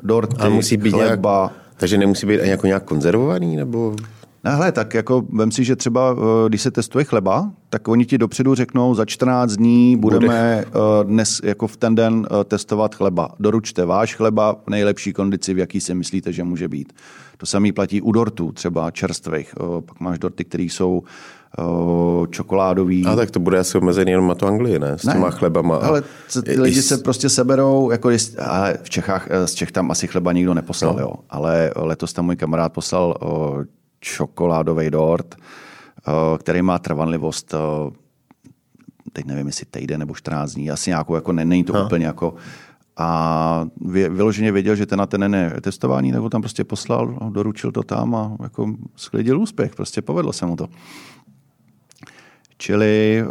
dorty, A musí být chleba. Nějak, takže nemusí být ani jako nějak konzervovaný? Nebo... Ne, hele, tak jako vem si, že třeba, eh, když se testuje chleba, tak oni ti dopředu řeknou, za 14 dní budeme Bude. Eh, dnes jako v ten den eh, testovat chleba. Doručte váš chleba v nejlepší kondici, v jaký si myslíte, že může být. To samé platí u dortů, třeba čerstvých. Pak máš dorty, které jsou čokoládový. A tak to bude asi omezený jenom na to Anglii, ne? S ne, těma chlebama. Ale ty lidi se prostě seberou, jako jest, ale v Čechách, eh, z Čech tam asi chleba nikdo neposlal, no. jo. Ale letos tam můj kamarád poslal o, čokoládový dort, který má trvanlivost teď nevím, jestli týden nebo 14 dní, asi nějakou, jako ne, není to ha. úplně jako a vyloženě věděl, že ten na ten je testování, nebo tam prostě poslal, doručil to tam a jako sklidil úspěch, prostě povedlo se mu to. Čili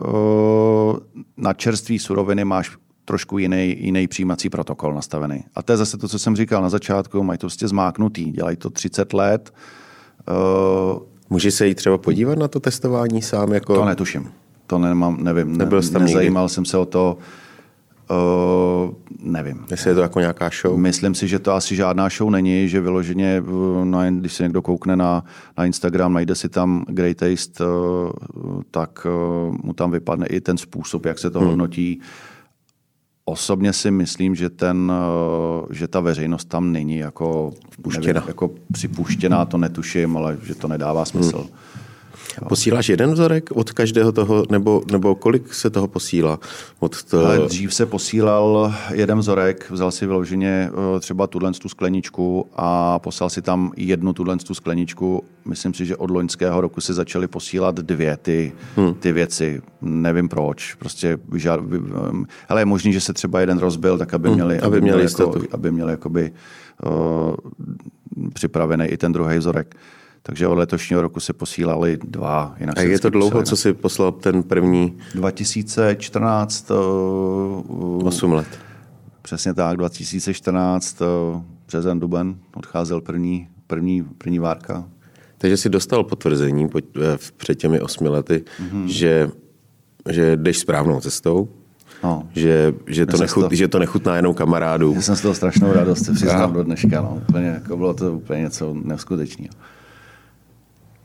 na čerství suroviny máš trošku jiný, jiný přijímací protokol nastavený. A to je zase to, co jsem říkal na začátku, mají to prostě zmáknutý, dělají to 30 let. Může se jí třeba podívat na to testování sám? Jako... To netuším. To nemám, nevím. Nebyl ne, nezajímal nikdy. jsem se o to. Uh, nevím. Jestli je to jako nějaká show? Myslím si, že to asi žádná show není, že vyloženě, na, když se někdo koukne na, na Instagram, najde si tam Great Taste, uh, tak uh, mu tam vypadne i ten způsob, jak se to hmm. hodnotí. Osobně si myslím, že, ten, že ta veřejnost tam není jako, Vpuštěna. nevím, jako připuštěná, to netuším, ale že to nedává smysl. Hmm. Posíláš jeden vzorek od každého toho, nebo, nebo kolik se toho posílá? Od to... Ale dřív se posílal jeden vzorek, vzal si vyloženě eh, třeba tuhle tu skleničku a poslal si tam jednu tuhle tu skleničku. Myslím si, že od loňského roku se začaly posílat dvě ty, hmm. ty věci. Nevím proč. Prostě vyžád... Ale je možný, že se třeba jeden rozbil, tak aby měli, hmm, aby, aby měli, měli jako, aby měli jakoby, uh, připravený i ten druhý vzorek. Takže od letošního roku se posílali dva. Jinak A je to dlouho, co si poslal ten první? 2014. Uh, 8 let. Přesně tak, 2014, uh, březen, duben, odcházel první, první, první várka. Takže si dostal potvrzení před těmi osmi lety, mm-hmm. že, že jdeš správnou cestou, No. Že, že, to nechut, to, že to nechutná jenom kamarádu. Já jsem z toho strašnou radost, se přiznám do dneška. No. Úplně, jako bylo to úplně něco neskutečného.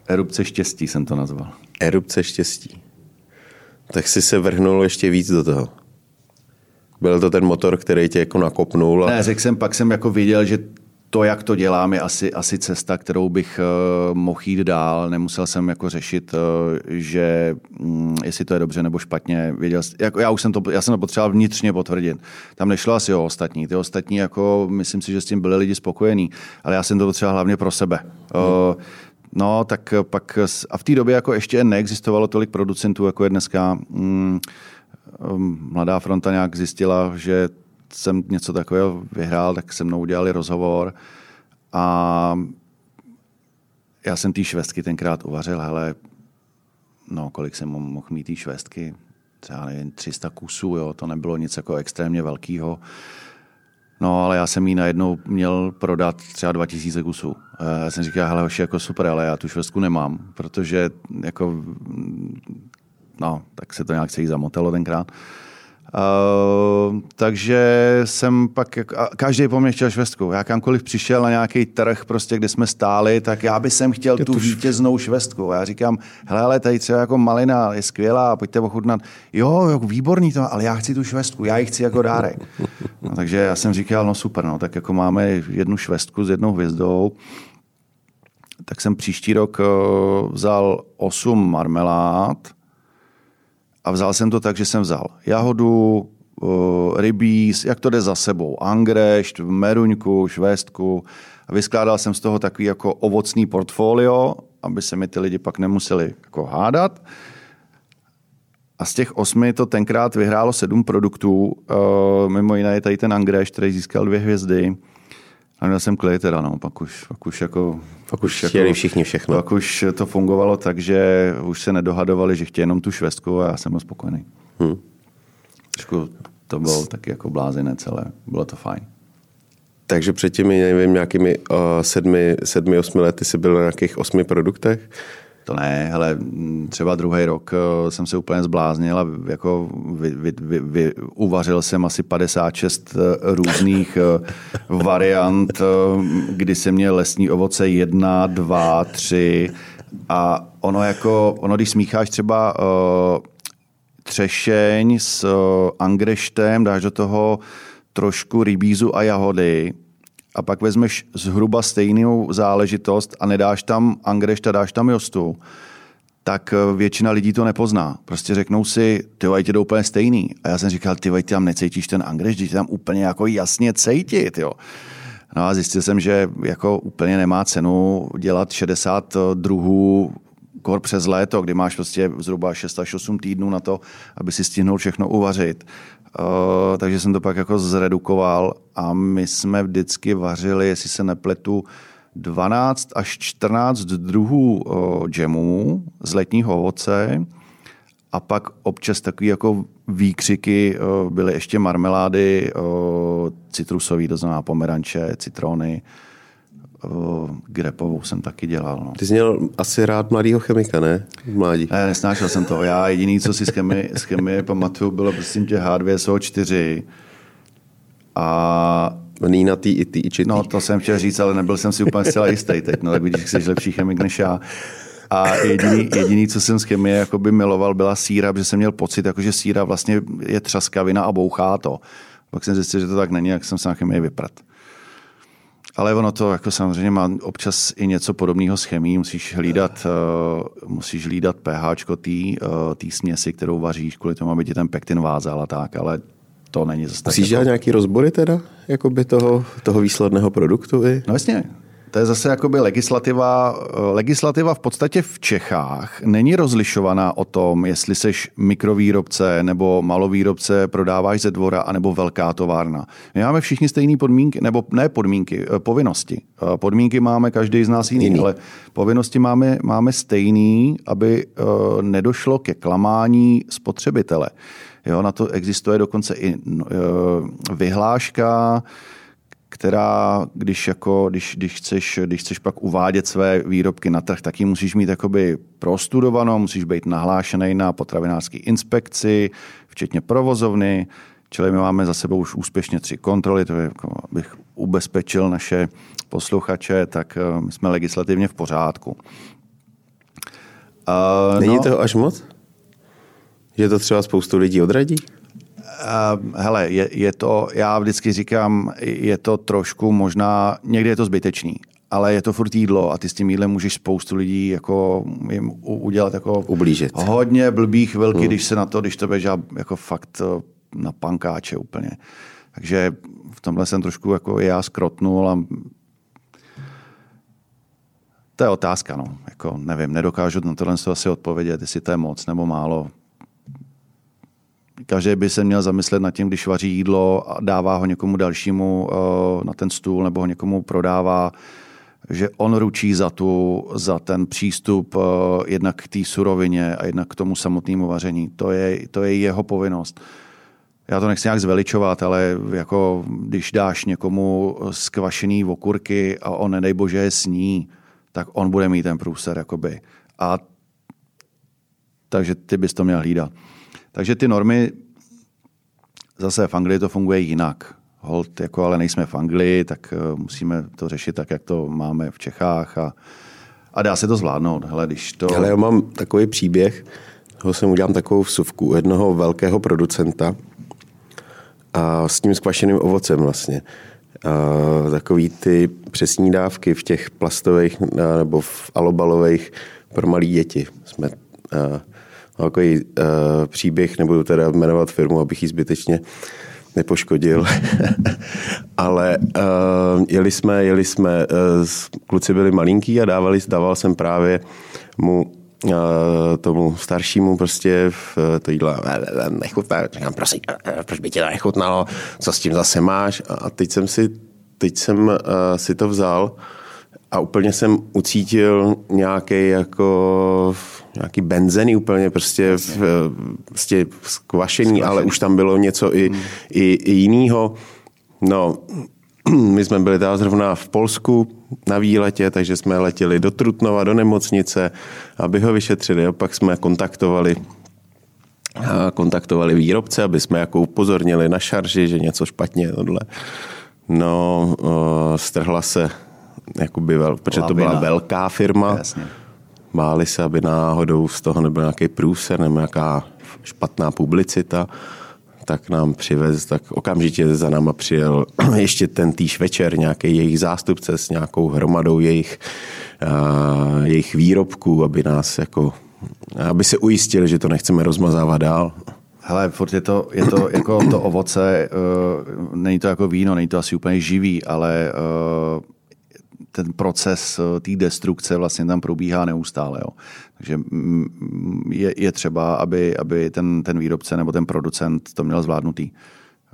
Erupce štěstí jsem to nazval. Erupce štěstí. Tak si se vrhnul ještě víc do toho. Byl to ten motor, který tě jako nakopnul? A... Ne, řekl jsem, pak jsem jako viděl, že to, jak to dělám, je asi, asi cesta, kterou bych uh, mohl jít dál. Nemusel jsem jako řešit, uh, že um, jestli to je dobře nebo špatně. Věděl, jako, já už jsem to, já jsem to potřeboval vnitřně potvrdit. Tam nešlo asi o ostatní. Ty ostatní, jako, myslím si, že s tím byli lidi spokojení, ale já jsem to potřeboval hlavně pro sebe. Uh, No, tak pak a v té době jako ještě neexistovalo tolik producentů, jako je dneska. Mm, um, Mladá fronta nějak zjistila, že jsem něco takového vyhrál, tak se mnou udělali rozhovor a já jsem té švestky tenkrát uvařil, hele, no, kolik jsem mohl mít té švestky, třeba nevím, 300 kusů, jo, to nebylo nic jako extrémně velkého. No, ale já jsem jí najednou měl prodat třeba 2000 kusů. Já jsem říkal, hele, hoši, jako super, ale já tu švestku nemám, protože jako, no, tak se to nějak celý zamotalo tenkrát. Uh, takže jsem pak, každý po mně chtěl švestku. Já kamkoliv přišel na nějaký trh, prostě, kde jsme stáli, tak já bych sem chtěl tu vítěznou švestku. Já říkám, hele, ale tady třeba jako malina je skvělá, pojďte ochutnat. Jo, jako výborný to, ale já chci tu švestku, já ji chci jako dárek. No, takže já jsem říkal, no super, no, tak jako máme jednu švestku s jednou hvězdou, tak jsem příští rok uh, vzal osm marmelád, a vzal jsem to tak, že jsem vzal jahodu, rybíz, jak to jde za sebou, angrešť, meruňku, švestku. A vyskládal jsem z toho takový jako ovocný portfolio, aby se mi ty lidi pak nemuseli jako hádat. A z těch osmi to tenkrát vyhrálo sedm produktů. Mimo jiné je tady ten angrešť, který získal dvě hvězdy. A měl jsem klid teda, no, pak už, pak už jako... Pak už chtěli jako, všichni všechno. Pak už to fungovalo tak, že už se nedohadovali, že chtějí jenom tu švestku a já jsem byl spokojený. Hmm. Trošku to bylo taky jako blázené celé. Bylo to fajn. Takže před těmi, nevím, nějakými uh, sedmi, sedmi, osmi lety jsi byl na nějakých osmi produktech? To ne, ale třeba druhý rok eh, jsem se úplně zbláznil a jako vy, vy, vy, vy, uvařil jsem asi 56 eh, různých eh, variant, kdy jsem měl lesní ovoce jedna, dva, tři. A ono jako, ono když smícháš třeba třešeň s angreštem, dáš do toho trošku rybízu a jahody, a pak vezmeš zhruba stejnou záležitost a nedáš tam angrešta, dáš tam jostu, tak eh, většina lidí to nepozná. Prostě řeknou si, ty vajtě jdou úplně stejný. A já jsem říkal, ty vajtě tam necítíš ten angreš, ty tam úplně jako jasně cítit, jo. No a zjistil jsem, že jako úplně nemá cenu dělat 60 druhů kor přes léto, kdy máš prostě zhruba 6 až 8 týdnů na to, aby si stihnul všechno uvařit. Uh, takže jsem to pak jako zredukoval a my jsme vždycky vařili, jestli se nepletu, 12 až 14 druhů uh, džemů z letního ovoce a pak občas takový jako výkřiky uh, byly ještě marmelády citrusový, to znamená pomeranče, citrony, grepovou jsem taky dělal. No. Ty jsi měl asi rád mladýho chemika, ne? V mládí. Ne, nesnášel jsem to. Já jediný, co si z chemie, z chemie pamatuju, bylo prostě tě H2SO4 a Nýna tý i ty i. No, to jsem chtěl říct, ale nebyl jsem si úplně zcela jistý teď. No, tak vidíš, že jsi lepší chemik než já. A jediný, jediný, co jsem z chemie jakoby miloval, byla síra, protože jsem měl pocit, jako, že síra vlastně je třaskavina a bouchá to. Pak jsem zjistil, že to tak není, jak jsem se na chemii vyprat. Ale ono to jako samozřejmě má občas i něco podobného s chemií. Musíš hlídat, uh, musíš hlídat pH té uh, směsi, kterou vaříš, kvůli tomu, aby ti ten pektin vázal a tak, ale to není zase Musíš dělat jako... nějaký rozbory teda, jakoby toho, toho výsledného produktu i? No jasně, to je zase jakoby legislativa. Legislativa v podstatě v Čechách není rozlišovaná o tom, jestli seš mikrovýrobce nebo malovýrobce, prodáváš ze dvora, anebo velká továrna. My máme všichni stejné podmínky, nebo ne podmínky, eh, povinnosti. Eh, podmínky máme každý z nás jiný, jiný. ale povinnosti máme, máme stejný, aby eh, nedošlo ke klamání spotřebitele. Jo, na to existuje dokonce i vyhláška, která, když, jako, když, když, chceš, když chceš pak uvádět své výrobky na trh, tak ji musíš mít jakoby prostudovanou, musíš být nahlášený na potravinářské inspekci, včetně provozovny, čili my máme za sebou už úspěšně tři kontroly, to je, jako, abych ubezpečil naše posluchače, tak eh, my jsme legislativně v pořádku. Uh, Není no, toho až moc? Že to třeba spoustu lidí odradí? Uh, hele, je, je to, já vždycky říkám, je to trošku možná, někdy je to zbytečný, ale je to furt jídlo a ty s tím jídlem můžeš spoustu lidí jako jim udělat jako Ublížit. hodně blbých velký, hmm. když se na to, když to běžá jako fakt eh, na pankáče úplně. Takže v tomhle jsem trošku jako já skrotnul a to je otázka, no. Jako, nevím, nedokážu na tohle asi odpovědět, jestli to je moc nebo málo. Každý by se měl zamyslet nad tím, když vaří jídlo a dává ho někomu dalšímu eh, na ten stůl nebo ho někomu prodává, že on ručí za, tu, za ten přístup eh, jednak k té surovině a jednak k tomu samotnému vaření. To je, to je jeho povinnost. Já to nechci nějak zveličovat, ale jako když dáš někomu skvašený okurky a on, nedej bože, je sní, tak on bude mít ten průser. Jakoby. A takže ty bys to měl hlídat. Takže ty normy, zase v Anglii to funguje jinak. Hold, jako ale nejsme v Anglii, tak uh, musíme to řešit tak, jak to máme v Čechách a, a dá se to zvládnout. Hele, když to... Ale já mám takový příběh, toho jsem udělám takovou vsuvku jednoho velkého producenta a s tím skvašeným ovocem vlastně. A takový ty přesní dávky v těch plastových nebo v alobalových pro malé děti. Jsme a, takový uh, příběh, nebudu teda jmenovat firmu, abych ji zbytečně nepoškodil, ale uh, jeli jsme, jeli jsme, uh, kluci byli malinký a dávali, dával jsem právě mu tomu staršímu prostě v, to jídlo nechutná. Říkám, prosím, proč by tě to nechutnalo, co s tím zase máš? A teď jsem si, teď jsem si to vzal a úplně jsem ucítil nějaký jako nějaký benzeny úplně prostě, v, prostě skvašený, ale už tam bylo něco i, hmm. i, i jiného. No, my jsme byli tam zrovna v Polsku na výletě, takže jsme letěli do Trutnova, do nemocnice, aby ho vyšetřili. A pak jsme kontaktovali kontaktovali výrobce, aby jsme jako upozornili na šarži, že něco špatně tohle. No, strhla se jakoby, vel, protože to byla velká firma. Jasně báli se, aby náhodou z toho nebyl nějaký průser nebo nějaká špatná publicita, tak nám přivez, tak okamžitě za náma přijel ještě ten týž večer nějaký jejich zástupce s nějakou hromadou jejich, uh, jejich výrobků, aby nás jako, aby se ujistili, že to nechceme rozmazávat dál. Hele, furt je to, je to jako to ovoce, uh, není to jako víno, není to asi úplně živý, ale uh, ten proces eh, té destrukce vlastně tam probíhá neustále. Jo. Takže mm, je, je třeba, aby, aby ten, ten výrobce nebo ten producent to měl zvládnutý.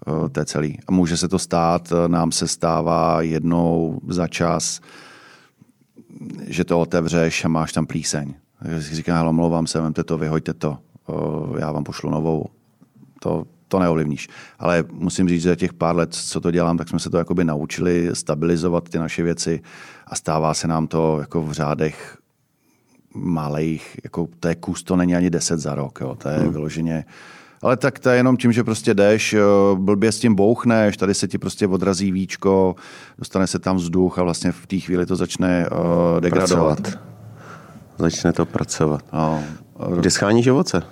Eh, to celý. A může se to stát, eh, nám se stává jednou za čas, že to otevřeš a máš tam plíseň. Takže si říkám, omlouvám se, vemte to, vyhoďte to, já vám pošlu novou. To, to neovlivníš. Ale musím říct, že za těch pár let, co to dělám, tak jsme se to jakoby naučili stabilizovat ty naše věci a stává se nám to jako v řádech malých, jako to je kus, to není ani 10 za rok, jo, to je hmm. vyloženě ale tak to je jenom tím, že prostě jdeš, blbě s tím bouchneš, tady se ti prostě odrazí víčko, dostane se tam vzduch a vlastně v té chvíli to začne uh, degradovat. Pracovat. Začne to pracovat. No. Kde scháníš ovoce?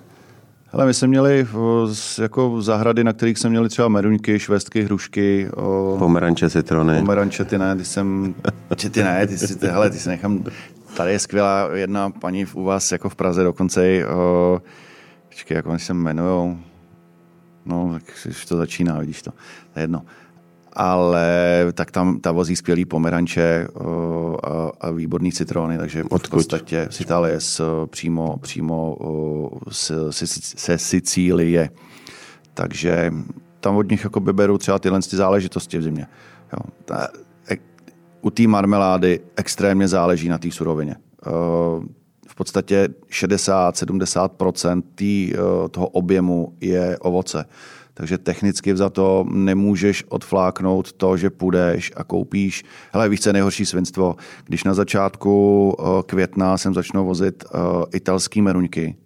Hele, my jsme měli jako zahrady, na kterých jsme měli třeba meruňky, švestky, hrušky. O... Pomeranče, citrony. Pomeranče, ty ne, ty jsem, ty ne, ty si, ty, hele, ty si nechám, tady je skvělá jedna paní u vás jako v Praze dokonce, o... počkej, jak oni se jmenujou, no, tak už to začíná, vidíš to, to je jedno ale tak tam ta vozí skvělý pomeranče a, a výborný citrony, takže Odkud? v podstatě z Itálie s, přímo, přímo se, se Sicílie. Takže tam od nich jako beru třeba tyhle ty záležitosti v zimě. Jo. Ta, e, u té marmelády extrémně záleží na té surovině. V podstatě 60-70% toho objemu je ovoce. Takže technicky za to nemůžeš odfláknout to, že půjdeš a koupíš. Hele, víš, co je nejhorší svinstvo? Když na začátku eh, května jsem začnou vozit uh, italský meruňky,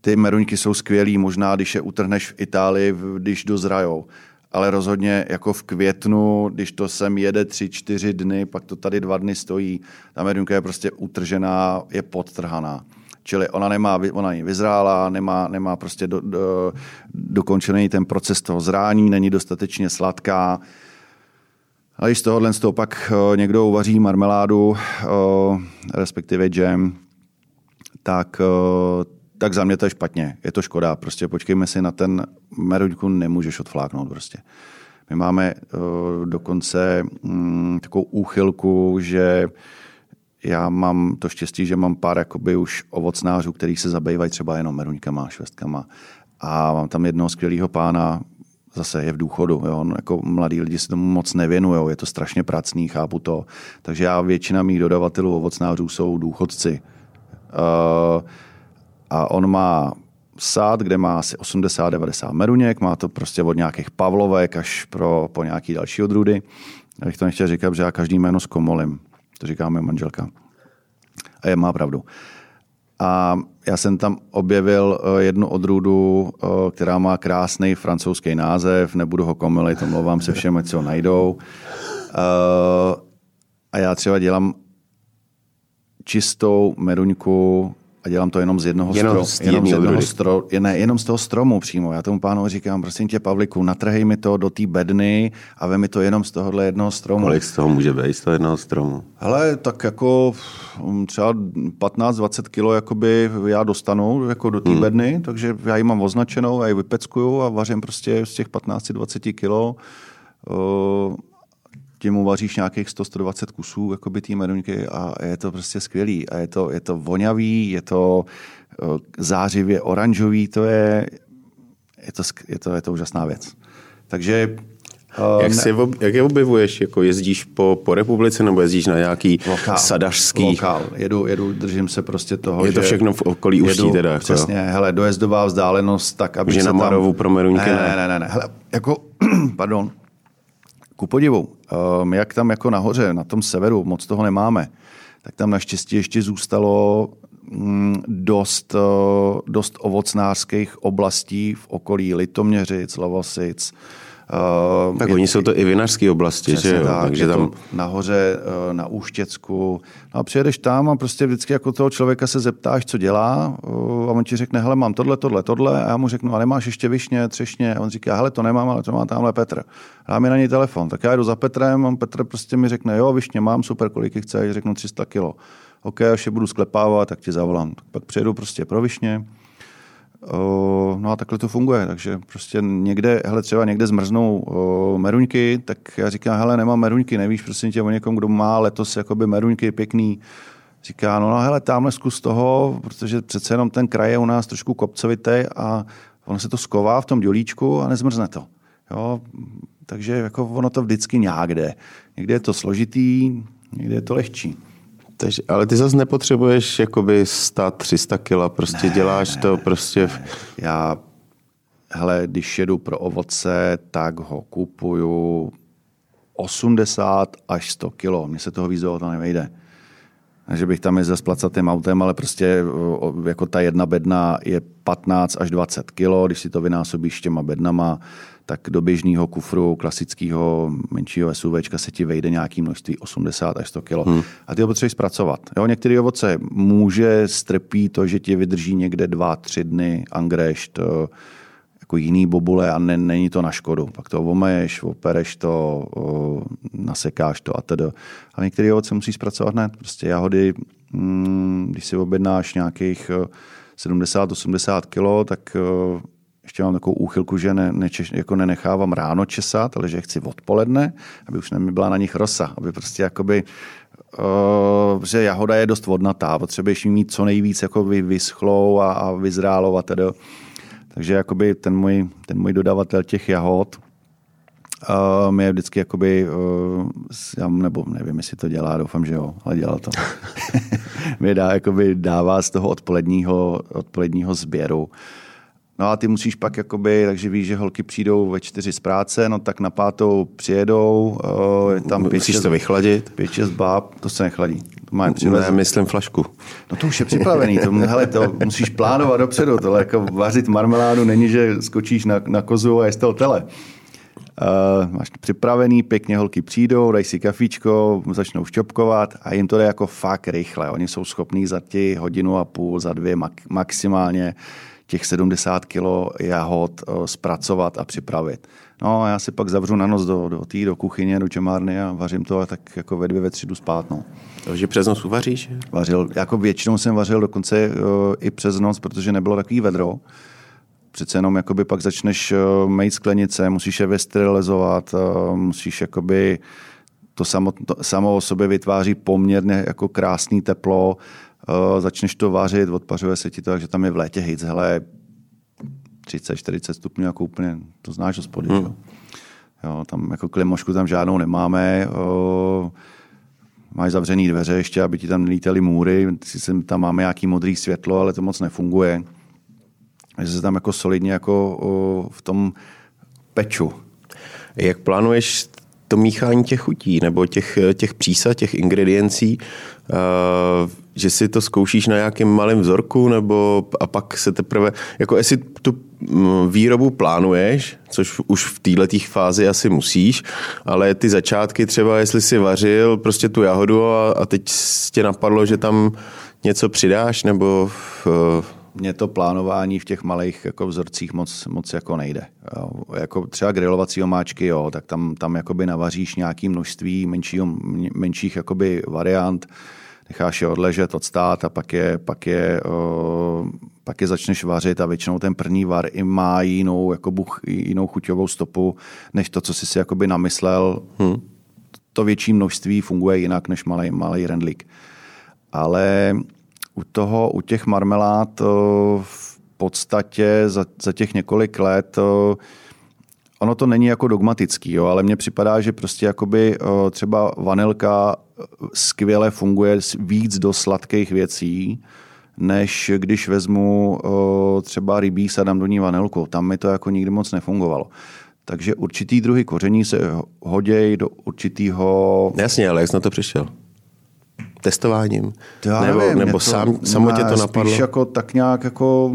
ty meruňky jsou skvělý, možná když je utrhneš v Itálii, když dozrajou. Ale rozhodně jako v květnu, když to sem jede tři, čtyři dny, pak to tady dva dny stojí, ta meruňka je prostě utržená, je podtrhaná. Čili ona nemá, ona je vyzrála, nemá, nemá prostě do, do, dokončený ten proces toho zrání, není dostatečně sladká. A když z tohohle z toho pak eh, někdo uvaří marmeládu, eh, respektive džem, tak, eh, tak za mě to je špatně. Je to škoda. Prostě počkejme si na ten meruňku, nemůžeš odfláknout prostě. My máme dokonce mm, takovou úchylku, že já mám to štěstí, že mám pár jakoby už ovocnářů, kteří se zabývají třeba jenom meruňkama, švestkama. A mám tam jednoho skvělého pána, zase je v důchodu. Jo. On, jako mladí lidi se tomu moc nevěnují, je to strašně pracný, chápu to. Takže já většina mých dodavatelů ovocnářů jsou důchodci. Uh, a on má sád, kde má asi 80-90 meruněk, má to prostě od nějakých pavlovek až pro, po nějaký další odrůdy. Abych to nechtěl říkat, že já každý jméno zkomolím. To říká moje manželka. A je má pravdu. A já jsem tam objevil eh, jednu odrůdu, eh, která má krásný francouzský název, nebudu ho komilit, omlouvám se všem, co najdou. Eh, a já třeba dělám čistou meruňku a dělám to jenom z jednoho jenom stromu. Z jenom z jednoho stro, ne, jenom z toho stromu přímo. Já tomu pánu říkám, prosím tě, Pavliku, natrhej mi to do té bedny a vem mi to jenom z tohohle jednoho stromu. Kolik z toho může být z toho jednoho stromu? Hele, tak jako mm, třeba 15-20 kilo jakoby já dostanu jako do té hmm. bedny, takže já ji mám označenou, já ji vypeckuju a vařím prostě z těch 15-20 kilo. Uh, tím uvaříš nějakých 100-120 kusů jakoby té meruňky a je to prostě skvělý. A je to, je to vonavý, je to eh, zářivě oranžový, to je, je to, je to, je to úžasná věc. Takže eh, jak, si, jak je objevuješ? Jako jezdíš po, po republice nebo jezdíš na nějaký lokál, sadařský? Lokál. Jedu, jedu, držím se prostě toho, Je to všechno v okolí jedu, Ústí teda? Jako přesně, jo? hele, dojezdová vzdálenost, tak aby Že na Marovu pro Meruňky ne? Ne, ne, ne, ne. Hele, jako, pardon, ku podivu, um, jak tam jako nahoře, na tom severu, moc toho nemáme, tak tam naštěstí ještě zůstalo mm, dost, uh, dost ovocnářských oblastí v okolí Litoměřic, Lovosic, Uh, tak je, oni jsou to i vinařské oblasti, že jo? Tak, Takže tam... nahoře uh, na Úštěcku. No a přijedeš tam a prostě vždycky jako toho člověka se zeptáš, co dělá uh, a on ti řekne, hele, mám tohle, tohle, tohle a já mu řeknu, a nemáš ještě višně, třešně? A on říká, hele, to nemám, ale to má tamhle Petr. Dá mi na něj telefon. Tak já jdu za Petrem a Petr prostě mi řekne, jo, višně mám, super, kolik chce, a řeknu 300 kilo. OK, až je budu sklepávat, tak ti zavolám. Pak přijedu prostě pro višně, No a takhle to funguje, takže prostě někde, hele, třeba někde zmrznou meruňky, tak já říkám, hele, nemám meruňky, nevíš prosím tě o někom, kdo má letos jakoby meruňky pěkný. Říká, no, no hele, tamhle zkus toho, protože přece jenom ten kraj je u nás trošku kopcovitý a ono se to sková v tom dělíčku a nezmrzne to. Jo? Takže jako ono to vždycky nějak jde. Někde je to složitý, někde je to lehčí. Takže, ale ty zase nepotřebuješ jakoby 100, 300 kila, prostě ne, děláš ne, to prostě... Ne. Já, hele, když jedu pro ovoce, tak ho kupuju 80 až 100 kilo. Mně se toho víc to nevejde. že bych tam jezdil s placatým autem, ale prostě jako ta jedna bedna je 15 až 20 kilo, když si to vynásobíš těma bednama, tak do běžného kufru klasického menšího SUV se ti vejde nějaký množství 80 až 100 kg. Hmm. A ty ho potřebuješ zpracovat. Jo, některé ovoce může strpí to, že ti vydrží někde dva, tři dny angrešt, jako jiný bobule a ne, není to na škodu. Pak to omeješ, opereš to, o, nasekáš to a tedy. A některé ovoce musíš zpracovat hned. Prostě jahody, mm, když si objednáš nějakých 70-80 kg, tak ještě mám takovou úchylku, že ne, ne, jako nenechávám ráno česat, ale že chci odpoledne, aby už nebyla na nich rosa, aby prostě jakoby Uh, že jahoda je dost vodnatá, potřebuješ mít co nejvíc jako vyschlou a, a vyzrálou a tedy. Takže jakoby ten můj, ten můj dodavatel těch jahod uh, mi je vždycky jakoby, uh, já, nebo nevím, jestli to dělá, doufám, že jo, ale dělá to. mi dá, jakoby dává z toho odpoledního, odpoledního sběru No a ty musíš pak jakoby, takže víš, že holky přijdou ve čtyři z práce, no tak na pátou přijedou, je tam pět, Musíš šest, to vychladit? Pět, šest báb, to se nechladí. To má ne, myslím flašku. No to už je připravený, to, hele, to musíš plánovat dopředu, tohle jako vařit marmeládu není, že skočíš na, na kozu a jste tele. Uh, máš to připravený, pěkně holky přijdou, dají si kafičko, začnou šťopkovat a jim to jde jako fakt rychle. Oni jsou schopní za ti hodinu a půl, za dvě maximálně těch 70 kilo jahod eh, zpracovat a připravit. No a já si pak zavřu na noc do, do té, do kuchyně, do čemárny a vařím to a tak jako ve dvě, ve tři jdu spát. No. Takže přes noc uvaříš? Vařil, jako většinou jsem vařil dokonce uh, i přes noc, protože nebylo takový vedro. Přece jenom jakoby pak začneš uh, mít sklenice, musíš je vysterilizovat, uh, musíš jakoby to samo, to samo o sobě vytváří poměrně jako krásný teplo, uh, začneš to vařit, odpařuje se ti to, takže tam je v létě hejc, hele, 30-40 stupňů, jako úplně, to znáš hospody, hmm. jo. jo. tam jako klimošku tam žádnou nemáme, uh, máš zavřený dveře ještě, aby ti tam nelítaly můry, sice tam máme nějaký modrý světlo, ale to moc nefunguje. Takže se tam jako solidně jako uh, v tom peču. Jak plánuješ to míchání těch chutí nebo těch, těch přísad, těch ingrediencí? Uh, že si to zkoušíš na nějakém malém vzorku, nebo a pak se teprve, jako jestli tu mm, výrobu plánuješ, což už v této fázi asi musíš, ale ty začátky třeba, jestli si vařil prostě tu jahodu a, a teď tě napadlo, že tam něco přidáš, nebo... Uh... Mně to plánování v těch malých jako vzorcích moc, moc jako nejde. Jako třeba grilovací omáčky, jo, tak tam, tam navaříš nějaké množství menšího, menších jakoby variant, necháš je odležet, odstát a pak je, pak je, uh, pak je začneš vařit a většinou ten první var i má jinou, jako buch, jinou chuťovou stopu, než to, co jsi si jakoby namyslel. Hmm. To větší množství funguje jinak než malý, malý rendlík. Ale u toho, u těch marmelád uh, v podstatě za, za těch několik let uh, ono to není jako dogmatický, jo, ale mně připadá, že prostě jakoby třeba vanilka skvěle funguje víc do sladkých věcí, než když vezmu třeba rybí a dám do ní vanilku. Tam mi to jako nikdy moc nefungovalo. Takže určitý druhy koření se hodějí do určitého... Jasně, ale jak jsi na to přišel? Testováním? To já nebo nevím, nebo to, sám, samotě to napadlo? Spíš jako tak nějak jako...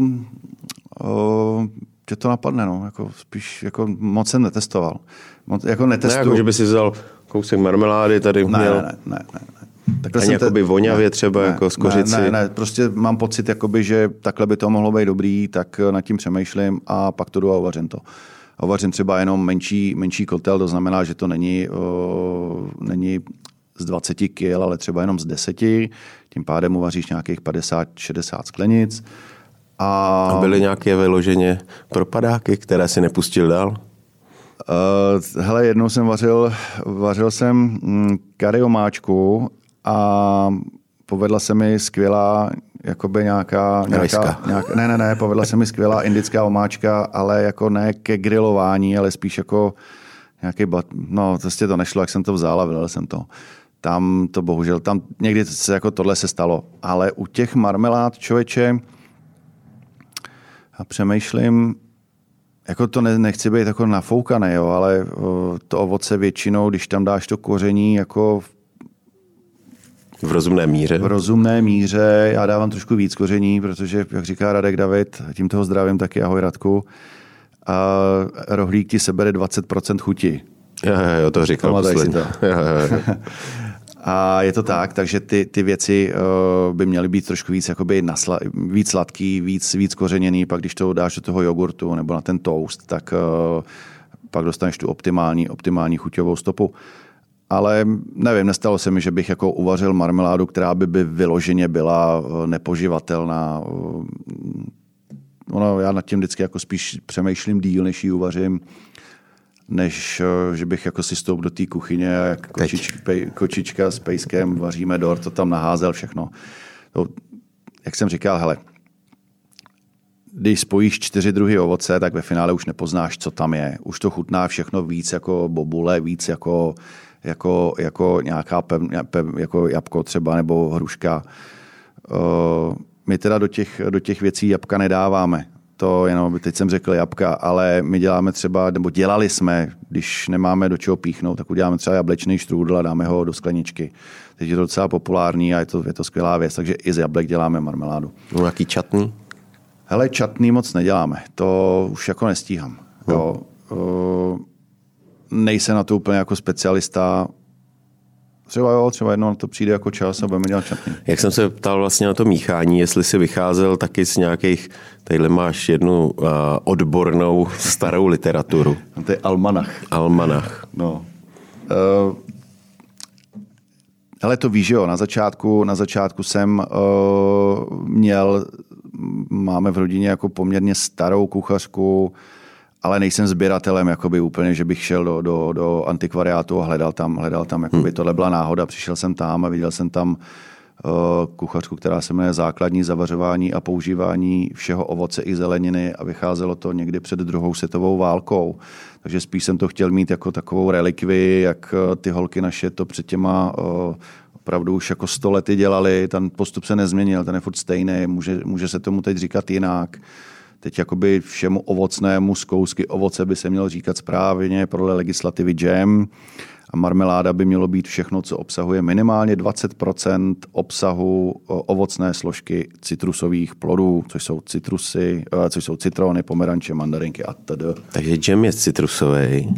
Uh, že to napadne, no. Jako spíš jako moc jsem netestoval. Moc, jako netestuju. Ne, jako, že by si vzal kousek marmelády tady ne, měl. Ne, ne, ne, ne. Takhle Ani jakoby te... vonavě třeba ne, jako z kořici? Ne, ne, ne, prostě mám pocit, jakoby, že takhle by to mohlo být dobrý, tak nad tím přemýšlím a pak to jdu a uvařím to. A uvařím třeba jenom menší, menší kotel, to znamená, že to není, o, není z 20 kg, ale třeba jenom z 10. Tím pádem uvaříš nějakých 50-60 sklenic a... a byly nějaké vyloženě propadáky, které si nepustil dál? Uh, hele, jednou jsem vařil, vařil jsem mm, kariomáčku a povedla se mi skvělá jakoby nějaká, nějaká, nějaká, ne, ne, ne, povedla se mi skvělá indická omáčka, ale jako ne ke grilování, ale spíš jako nějaký, bat, no prostě to nešlo, jak jsem to vzal a vylel jsem to. Tam to bohužel, tam někdy se jako tohle se stalo. Ale u těch marmelád člověče, a přemýšlím, jako to ne, nechci být jako nafoukaný, jo, ale o, to ovoce většinou, když tam dáš to koření jako V rozumné míře? V rozumné míře. Já dávám trošku víc koření, protože, jak říká Radek David, tím toho zdravím taky, ahoj Radku, a rohlík ti sebere 20% chuti. Jo, jo, to říkal posledně. To. Jo, jo, jo. A je to tak, takže ty, ty věci uh, by měly být trošku víc, jakoby nasla, víc sladký, víc, víc kořeněný, pak když to dáš do toho jogurtu nebo na ten toast, tak uh, pak dostaneš tu optimální, optimální chuťovou stopu. Ale nevím, nestalo se mi, že bych jako uvařil marmeládu, která by, by vyloženě byla eh, nepoživatelná. Ono, já nad tím vždycky jako spíš přemýšlím díl, než ji uvařím než eh, že bych jako si stoup do té kuchyně a jak kočič, pej, kočička s pejskem vaříme dort, to tam naházel všechno. To, jak jsem říkal, hele, když spojíš čtyři druhy ovoce, tak ve finále už nepoznáš, co tam je. Už to chutná všechno víc jako bobule, víc jako, jako, jako nějaká pev, pev, jako jabko třeba nebo hruška. Uh, my teda do těch, do těch věcí jabka nedáváme to jenom, teď jsem řekl jabka, ale my děláme třeba, nebo dělali jsme, když nemáme do čeho píchnout, tak uděláme třeba jablečný štrůdl a dáme ho do skleničky. Teď je to docela populární a je to, je to skvělá věc, takže i z jablek děláme marmeládu. No jaký čatný? Hele, čatný moc neděláme, to už jako nestíhám. Hmm. Jo. nejsem na to úplně jako specialista, Třeba jo, třeba jednou na to přijde jako čas a budeme dělat čatný. Jak jsem se ptal vlastně na to míchání, jestli si vycházel taky z nějakých, tadyhle máš jednu uh, odbornou starou literaturu. To je almanach. Almanach. No. Uh, ale to víš, jo, na začátku, na začátku jsem uh, měl, máme v rodině jako poměrně starou kuchařku, ale nejsem sběratelem jakoby úplně, že bych šel do, do, do antikvariátu a hledal tam, hledal tam jakoby hmm. tohle byla náhoda. Přišel jsem tam a viděl jsem tam uh, kuchařku, která se jmenuje základní zavařování a používání všeho ovoce i zeleniny a vycházelo to někdy před druhou světovou válkou. Takže spíš jsem to chtěl mít jako takovou relikvi, jak uh, ty holky naše to před těma uh, opravdu už jako sto lety dělali, ten postup se nezměnil, ten je furt stejný, může, může se tomu teď říkat jinak. Teď jakoby všemu ovocnému z kousky ovoce by se mělo říkat správně podle legislativy jam a marmeláda by mělo být všechno, co obsahuje minimálně 20% obsahu ovocné složky citrusových plodů, což jsou citrusy, eh, což jsou citrony, pomeranče, mandarinky a td. Takže jam je citrusový.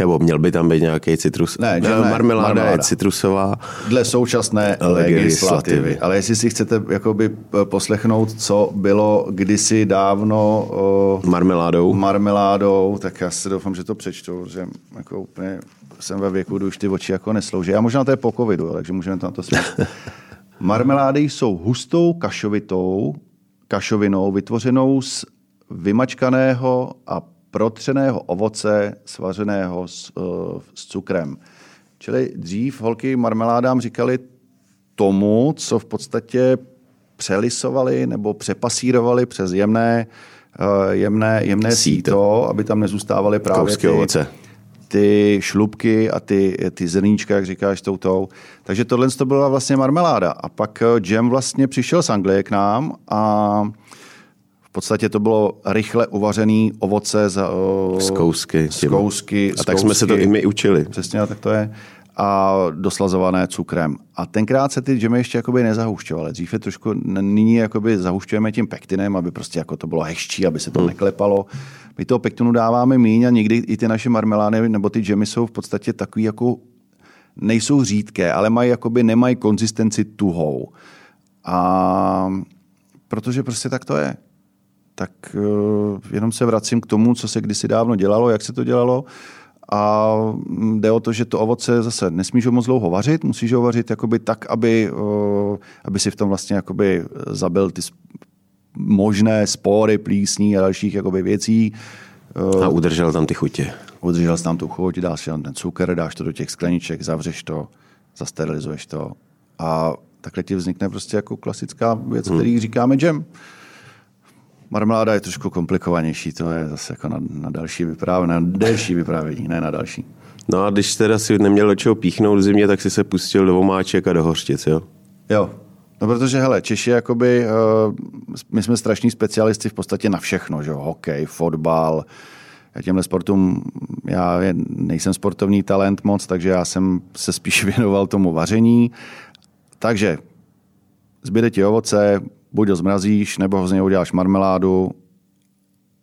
Nebo měl by tam být nějaký citrus? Ne, ne, marmeláda, marmeláda je citrusová. Dle současné legislativy. Ale jestli si chcete jakoby poslechnout, co bylo kdysi dávno uh, marmeládou. marmeládou, tak já si doufám, že to přečtu, že jako úplně jsem ve věku, kdy už ty oči jako neslouží. Já možná to je po covidu, takže můžeme to na to smít. Marmelády jsou hustou kašovitou, kašovinou vytvořenou z vymačkaného a protřeného ovoce svařeného s, uh, s cukrem. Čili dřív holky marmeládám říkali tomu, co v podstatě přelisovali nebo přepasírovali přes jemné, uh, jemné, jemné síto. síto, aby tam nezůstávaly právě ty, ovoce. ty šlubky a ty, ty zrníčka, jak říkáš, toutou. Takže tohle to byla vlastně marmeláda. A pak Jam eh, vlastně přišel z Anglie k nám a v podstatě to bylo rychle uvařený ovoce z, z kousky. Z kousky a tak kousky, jsme se to i my učili. Přesně, tak to je. A doslazované cukrem. A tenkrát se ty džemy ještě jakoby nezahušťovaly. Dřív je trošku, nyní jakoby zahušťujeme tím pektinem, aby prostě jako to bylo hezčí, aby se to hmm. neklepalo. My toho pektinu dáváme míň a někdy i ty naše marmelády nebo ty džemy jsou v podstatě takový jako nejsou řídké, ale mají jakoby, nemají konzistenci tuhou. A protože prostě tak to je tak uh, jenom se vracím k tomu, co se kdysi dávno dělalo, jak se to dělalo. A mm, jde o to, že to ovoce zase nesmíš ho moc dlouho vařit, musíš ho vařit jakoby tak, aby, uh, aby si v tom vlastně jakoby zabil ty možné spory, plísní a dalších jakoby věcí. A udržel tam ty chutě. Udržel jsi tam tu chuť, dáš tam ten cukr, dáš to do těch skleniček, zavřeš to, zasterilizuješ to a takhle ti vznikne prostě jako klasická věc, hmm. který říkáme jam. Marmeláda je trošku komplikovanější, to je zase jako na, na další vyprávění, na delší vyprávění, ne na další. No a když teda si neměl do čeho píchnout v zimě, tak si se pustil do omáček a do hořčic, jo? Jo, No protože, hele, Češi, jakoby, uh, my jsme strašní specialisti v podstatě na všechno, že jo, hokej, fotbal, já těmhle sportům, já nejsem sportovní talent moc, takže já jsem se spíš věnoval tomu vaření Takže zbyde ti ovoce, buď ho zmrazíš, nebo ho z něho uděláš marmeládu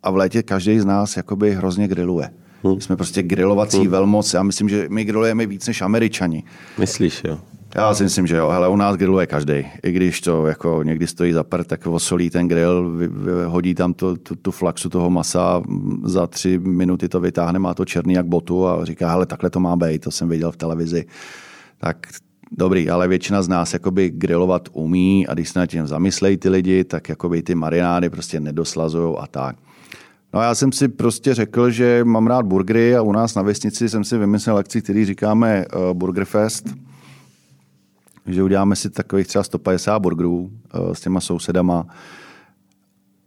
a v létě každý z nás jakoby hrozně griluje. Hmm. Jsme prostě grilovací hmm. velmoc. Já myslím, že my grilujeme víc než američani. Myslíš, jo? Já si myslím, že jo. Hele, u nás grilluje každý. I když to jako někdy stojí za prd, tak osolí ten grill, hodí tam to, tu, tu flaxu toho masa, za tři minuty to vytáhne, má to černý jak botu a říká, hele, takhle to má být, to jsem viděl v televizi. Tak dobrý, ale většina z nás jakoby grilovat umí a když se nad tím zamyslejí ty lidi, tak jakoby ty marinády prostě nedoslazují a tak. No já jsem si prostě řekl, že mám rád burgery a u nás na vesnici jsem si vymyslel akci, který říkáme uh, Burger Fest, že uděláme si takových třeba 150 burgerů uh, s těma sousedama.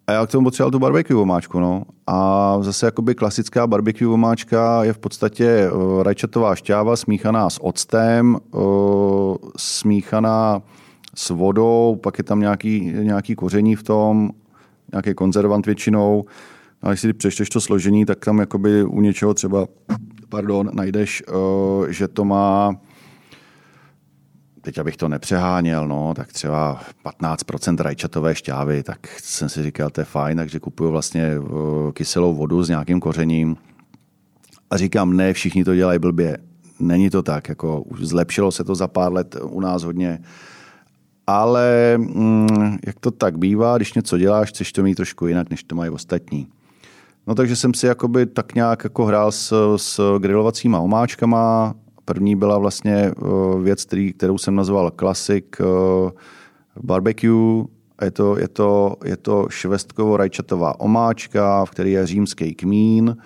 A já k tomu potřeboval tu barbecue omáčku. No. A zase jakoby klasická barbecue omáčka je v podstatě uh, rajčatová šťáva smíchaná s octem, uh, smíchaná s vodou, pak je tam nějaký, nějaký koření v tom, nějaký konzervant většinou. A když si přečteš to složení, tak tam jakoby u něčeho třeba, pardon, najdeš, uh, že to má teď abych to nepřeháněl, no, tak třeba 15% rajčatové šťávy, tak jsem si říkal, to je fajn, takže kupuju vlastně kyselou vodu s nějakým kořením. A říkám, ne, všichni to dělají blbě. Není to tak, jako už zlepšilo se to za pár let u nás hodně. Ale mm, jak to tak bývá, když něco děláš, chceš to mít trošku jinak, než to mají ostatní. No takže jsem si jakoby tak nějak jako hrál s, s grilovacíma omáčkama. První byla vlastně uh, věc, který, kterou jsem nazval Classic uh, Barbecue. Je to, je to, je to švestkovo-rajčatová omáčka, v které je římský kmín,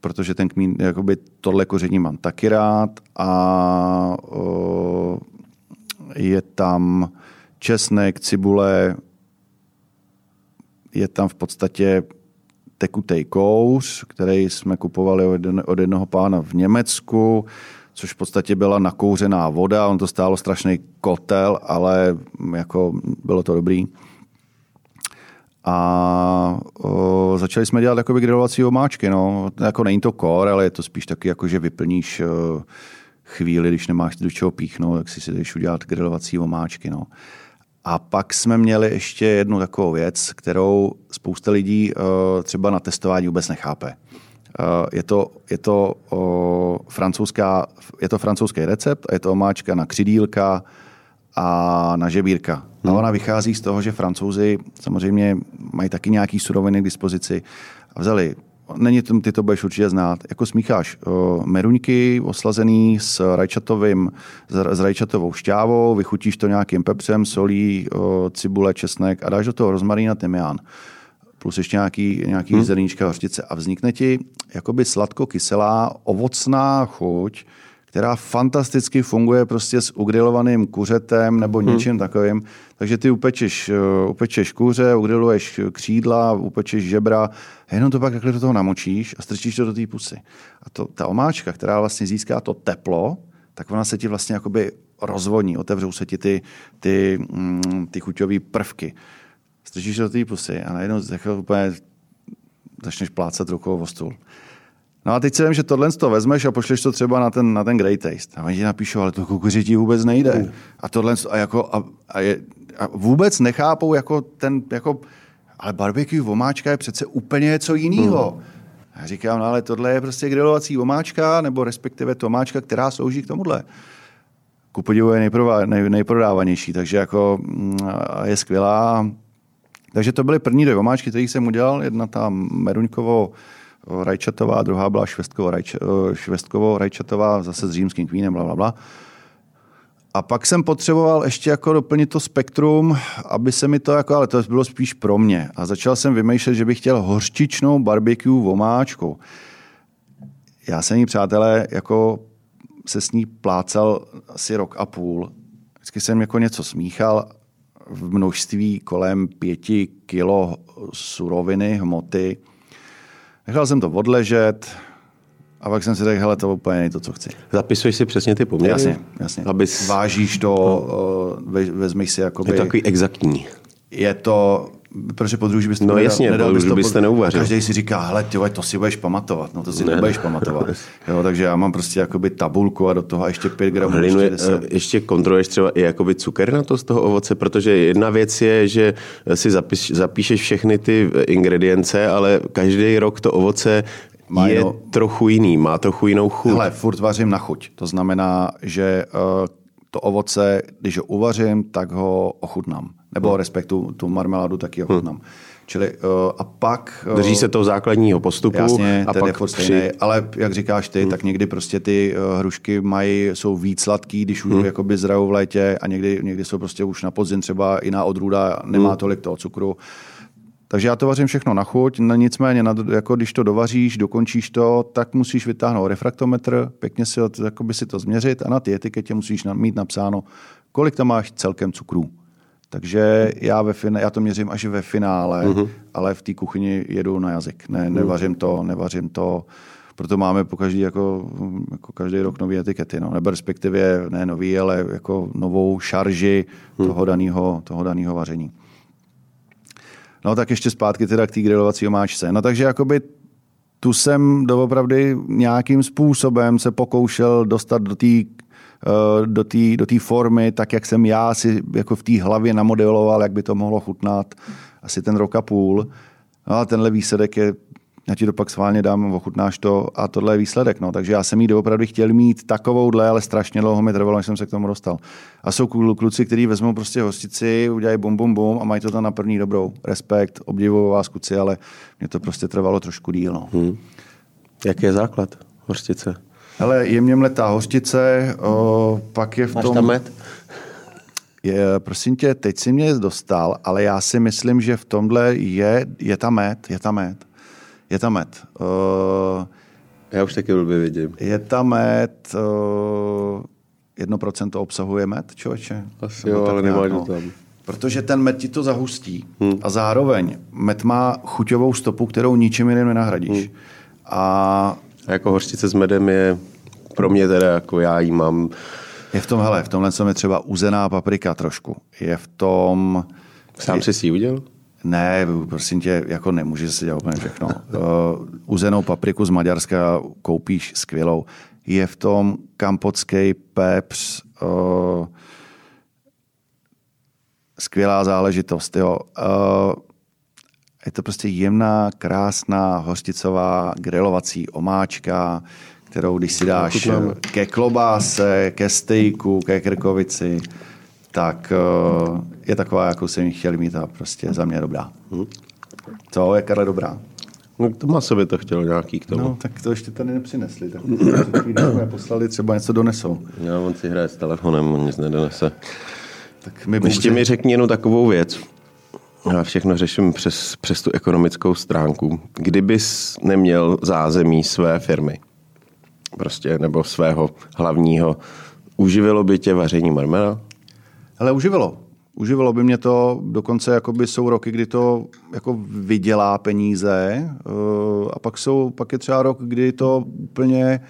protože ten kmín, jakoby tohle koření mám taky rád. A uh, je tam česnek, cibule, je tam v podstatě tekutý kouř, který jsme kupovali od jednoho pána v Německu, což v podstatě byla nakouřená voda. On to stálo strašný kotel, ale jako bylo to dobrý. A o, začali jsme dělat jakoby grilovací omáčky. No. Jako není to kor, ale je to spíš taky, jako, že vyplníš o, chvíli, když nemáš do čeho píchnout, tak si si jdeš udělat grilovací omáčky. No. A pak jsme měli ještě jednu takovou věc, kterou spousta lidí uh, třeba na testování vůbec nechápe. Uh, je to, je, to, uh, francouzská, je to francouzský recept a je to omáčka na křidílka a na žebírka. Hmm. A ona vychází z toho, že francouzi samozřejmě mají taky nějaký suroviny k dispozici a vzali není to, ty to budeš určitě znát, jako smícháš uh, meruňky oslazený s, rajčatovým, s, s rajčatovou šťávou, vychutíš to nějakým pepřem, solí, uh, cibule, česnek a dáš do toho rozmarín a tymián. Plus ještě nějaký, nějaký hmm. zrníčka hořčice a vznikne ti jakoby sladko-kyselá ovocná chuť, která fantasticky funguje prostě s ugrilovaným kuřetem nebo hmm. něčím hmm. takovým. Takže ty upečeš, uh, upečeš kuře, ugriluješ křídla, upečeš žebra a jenom to pak takhle do toho namočíš a strčíš to do té pusy. A to, ta omáčka, která vlastně získá to teplo, tak ona se ti vlastně jakoby rozvoní, otevřou se ti ty, ty, mm, ty chuťové prvky. Strčíš do té pusy a najednou úplně začneš plácat rukou o stůl. No a teď si vím, že tohle to vezmeš a pošleš to třeba na ten, na ten Great Taste. A oni ti napíšou, ale to kukuři ti vůbec nejde. Mm. A tohle a jako, a, a, je, a vůbec nechápou jako ten, jako, ale barbecue vomáčka je přece úplně něco jiného. Mm. Já říkám, no ale tohle je prostě grilovací omáčka, nebo respektive tomáčka, která slouží k tomuhle. Ku podivu je nejprodá, nej, nejprodávanější, takže jako mm, je skvělá. Takže to byly první dvě omáčky, které jsem udělal. Jedna ta meruňkovo rajčatová, druhá byla švestkovo, rajč, eh, švestkovo rajčatová, zase s římským kvínem, bla, bla, bla. A pak jsem potřeboval ještě jako doplnit to spektrum, aby se mi to jako, ale to bylo spíš pro mě. A začal jsem vymýšlet, že bych chtěl hořčičnou barbecue vomáčku. Já jsem jí, přátelé, jako se s ní plácal asi rok a půl. Vždycky jsem jako něco smíchal v množství kolem pěti kilo suroviny, hmoty Nechal jsem to odležet a pak jsem si řekl, hele, to úplně není to, co chci. Zapisuješ si přesně ty poměry? Jasně, jasně. Abys... Vážíš to, no. vezmeš si jakoby... Je to takový exaktní. Je to, protože podruž byste No nedal- jasně, nedal podruž bys to byste neuvařil. Každý si říká, hele, tyhle, to si budeš pamatovat. No to si Ne, ne, nebudeš ne. pamatovat. Jo, takže já mám prostě jakoby tabulku a do toho ještě 5 gramů. Hlinu, ještě je- 10. eh, ještě kontroluješ třeba i jakoby cukernatost toho ovoce, protože jedna věc je, že si zapíš, zapíšeš všechny ty ingredience, ale každý rok to ovoce Má je jinou- trochu jiný, má trochu jinou chuť. Hele, furt vařím na chuť. To znamená, že uh, to ovoce, když ho uvařím, tak ho ochutnám. Nebo respektu tu marmeládu taky ochutnám. Čili uh, a pak... uh, Drží se toho základního postupu Jasně, a ten je pak furt při... stejný, ale jak říkáš ty, hmm. tak někdy prostě ty uh, hrušky mají, jsou víc sladký, když už hmm. jakoby zrajou v létě a někdy, někdy jsou prostě už na podzim třeba jiná odrůda, nemá hmm. tolik toho cukru. Takže já to vařím všechno na chuť, no nicméně, jako když to dovaříš, dokončíš to, tak musíš vytáhnout refraktometr, pěkně si, jakoby si to změřit a na ty etiketě musíš mít napsáno, kolik tam máš celkem cukrů. Takže já, ve finále, já to měřím až ve finále, mm-hmm. ale v té kuchyni jedu na jazyk. Ne, nevařím to, nevařím to. Proto máme po každý, jako, jako každý rok nové etikety. No. Nebo respektive ne nový, ale jako novou šarži toho daného toho daného vaření. No tak ještě zpátky teda k té grilovací omáčce. No takže jakoby tu jsem doopravdy nějakým způsobem se pokoušel dostat do té eh, do té do té formy, tak jak jsem já si jako v té hlavě namodeloval, jak by to mohlo chutnat asi ten rok a půl. No a tenhle výsledek je, já ti to pak sválně dám, ochutnáš to a tohle je výsledek. No. Takže já jsem jí doopravdy chtěl mít takovouhle, ale strašně dlouho mi trvalo, než jsem se k tomu dostal. A jsou klu- kluci, kteří vezmou prostě hostici, udělají bum, bum, bum a mají to tam na první dobrou. Respekt, obdivuju vás kluci, ale mě to prostě trvalo trošku díl. No. Hmm. Jaký je základ hořtice? Hele, jemně mletá hořtice, o, pak je v Máš tom... tam med? Je, prosím tě, teď si mě dostal, ale já si myslím, že v tomhle je, je ta med, je ta med. Je ta med. Uh, Já už taky blbě vidím. je ta med, uh, jedno procento obsahuje med, člověče? Asi jo, ale nemáš no. tam. Protože ten med ti to zahustí. Hmm. A zároveň med má chuťovou stopu, kterou ničím jiným nenahradíš. Hmm. A A jako hořtice s medem je pro mě teda, jako já jí mám, je v tom, hele, v tomhle je třeba uzená paprika trošku. Je v tom... sám si si ji udělal? Ne, prosím tě, jako nemůžeš si dělat úplně všechno. Uh, uzenou papriku z Maďarska koupíš skvělou. Je v tom kampotský pepř, uh, skvělá záležitost. Jo. Uh, je to prostě jemná, krásná, hořticová, grilovací omáčka, kterou když si dáš ke klobáse, ke stejku, ke krkovici, tak uh, je taková, jakou jsem ji chtěl mít a prostě za mě dobrá. Co je Karle dobrá? No to má sobě to chtělo nějaký k tomu. No, tak to ještě tady nepřinesli. Tak jsme poslali, třeba něco donesou. Já on si hraje s telefonem, on nic nedonese. Tak my Ještě mi řekni jenom takovou věc. Já všechno řeším přes, přes tu ekonomickou stránku. Kdybys neměl zázemí své firmy, prostě, nebo svého hlavního, uživilo by tě vaření marmela? Hele, uživilo. Uživilo by mě to, dokonce jakoby jsou roky, kdy to jako vydělá peníze eh, a pak, jsou, pak je třeba rok, kdy to úplně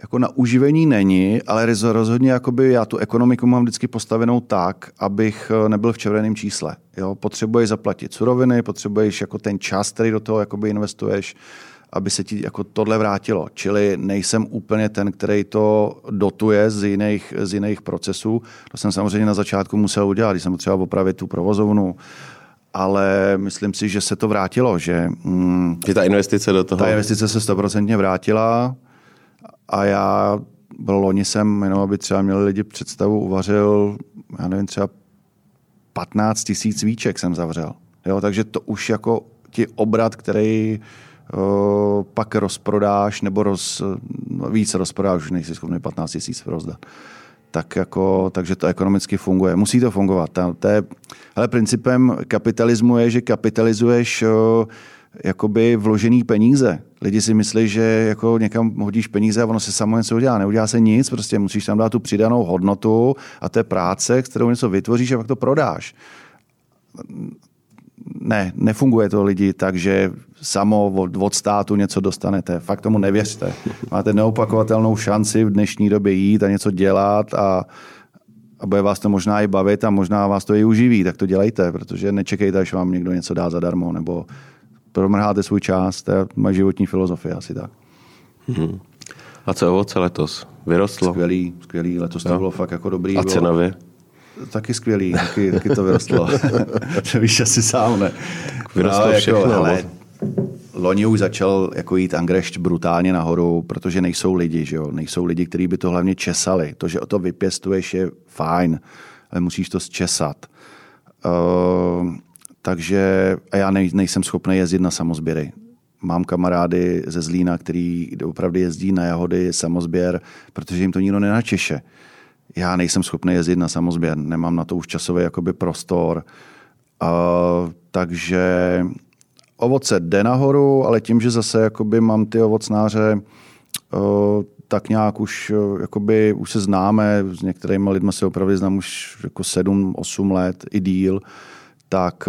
jako na uživení není, ale roz- rozhodně jakoby já tu ekonomiku mám vždycky postavenou tak, abych eh, nebyl v červeném čísle. Jo? Potřebuješ zaplatit suroviny, potřebuješ jako ten čas, který do toho jakoby investuješ, aby se ti jako tohle vrátilo. Čili nejsem úplně ten, který to dotuje z jiných, z jiných procesů. To jsem samozřejmě na začátku musel udělat, když jsem potřeboval opravit tu provozovnu, ale myslím si, že se to vrátilo, že mm, Že ta investice do toho... ta investice se stoprocentně vrátila a já loni jsem, jenom aby třeba měli lidi představu, uvařil, já nevím, třeba 15 tisíc víček jsem zavřel. Jo, takže to už jako ti obrat, který uh, pak rozprodáš, nebo roz, víc rozprodáš, už nejsi schopný 15 tisíc rozdat. Tak jako, takže to ekonomicky funguje. Musí to fungovat. Ta, to je, ale principem kapitalismu je, že kapitalizuješ uh, jakoby vložený peníze. Lidi si myslí, že jako někam hodíš peníze a ono se samo něco udělá. Neudělá se nic, prostě musíš tam dát tu přidanou hodnotu a to je práce, kterou něco vytvoříš a pak to prodáš ne, nefunguje to lidi tak, že samo od, od státu něco dostanete. Fakt tomu nevěřte. Máte neopakovatelnou šanci v dnešní době jít a něco dělat a, a bude vás to možná i bavit a možná vás to i uživí, tak to dělejte, protože nečekejte, až vám někdo něco dá zadarmo, nebo promrháte svůj čas, to je moje životní filozofie asi tak. Hmm. A co ovoce letos? Vyrostlo? Skvělý, skvělý, letos to bylo fakt jako dobrý. A cenově? Taky skvělý, taky, taky to vyrostlo. to víš asi sám, ne? Vyrostlo no, všechno. Jako, hele, loni už začal jako jít angrešť brutálně nahoru, protože nejsou lidi, že jo? nejsou lidi, kteří by to hlavně česali. To, že o to vypěstuješ, je fajn, ale musíš to zčesat. Uh, takže a já nej, nejsem schopný jezdit na samozběry. Mám kamarády ze Zlína, který opravdu jezdí na jahody, samozběr, protože jim to nikdo nenačeše. Já nejsem schopný jezdit na samozběr, nemám na to už časový jakoby prostor. Uh, takže ovoce jde nahoru, ale tím, že zase jakoby mám ty ovocnáře, tak nějak už, jakoby, už se známe, s některými lidmi se opravdu znám už jako 7-8 let i díl, tak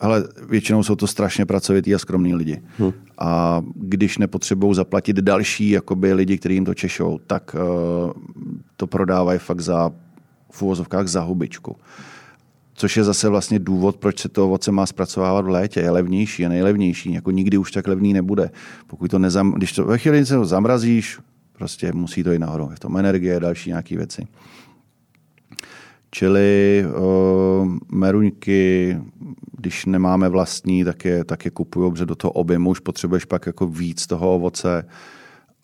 hele, většinou jsou to strašně pracovitý a skromní lidi. Hmm. A když nepotřebují zaplatit další jakoby, lidi, kteří jim to češou, tak to prodávají fakt za v úvozovkách za hubičku což je zase vlastně důvod, proč se to ovoce má zpracovávat v létě. Je levnější, je nejlevnější, jako nikdy už tak levný nebude. Pokud to nezam, když to ve chvíli se zamrazíš, prostě musí to jít nahoru. Je v tom energie, další nějaké věci. Čili uh, meruňky, když nemáme vlastní, tak je, tak je kupuju, protože do toho objemu už potřebuješ pak jako víc toho ovoce.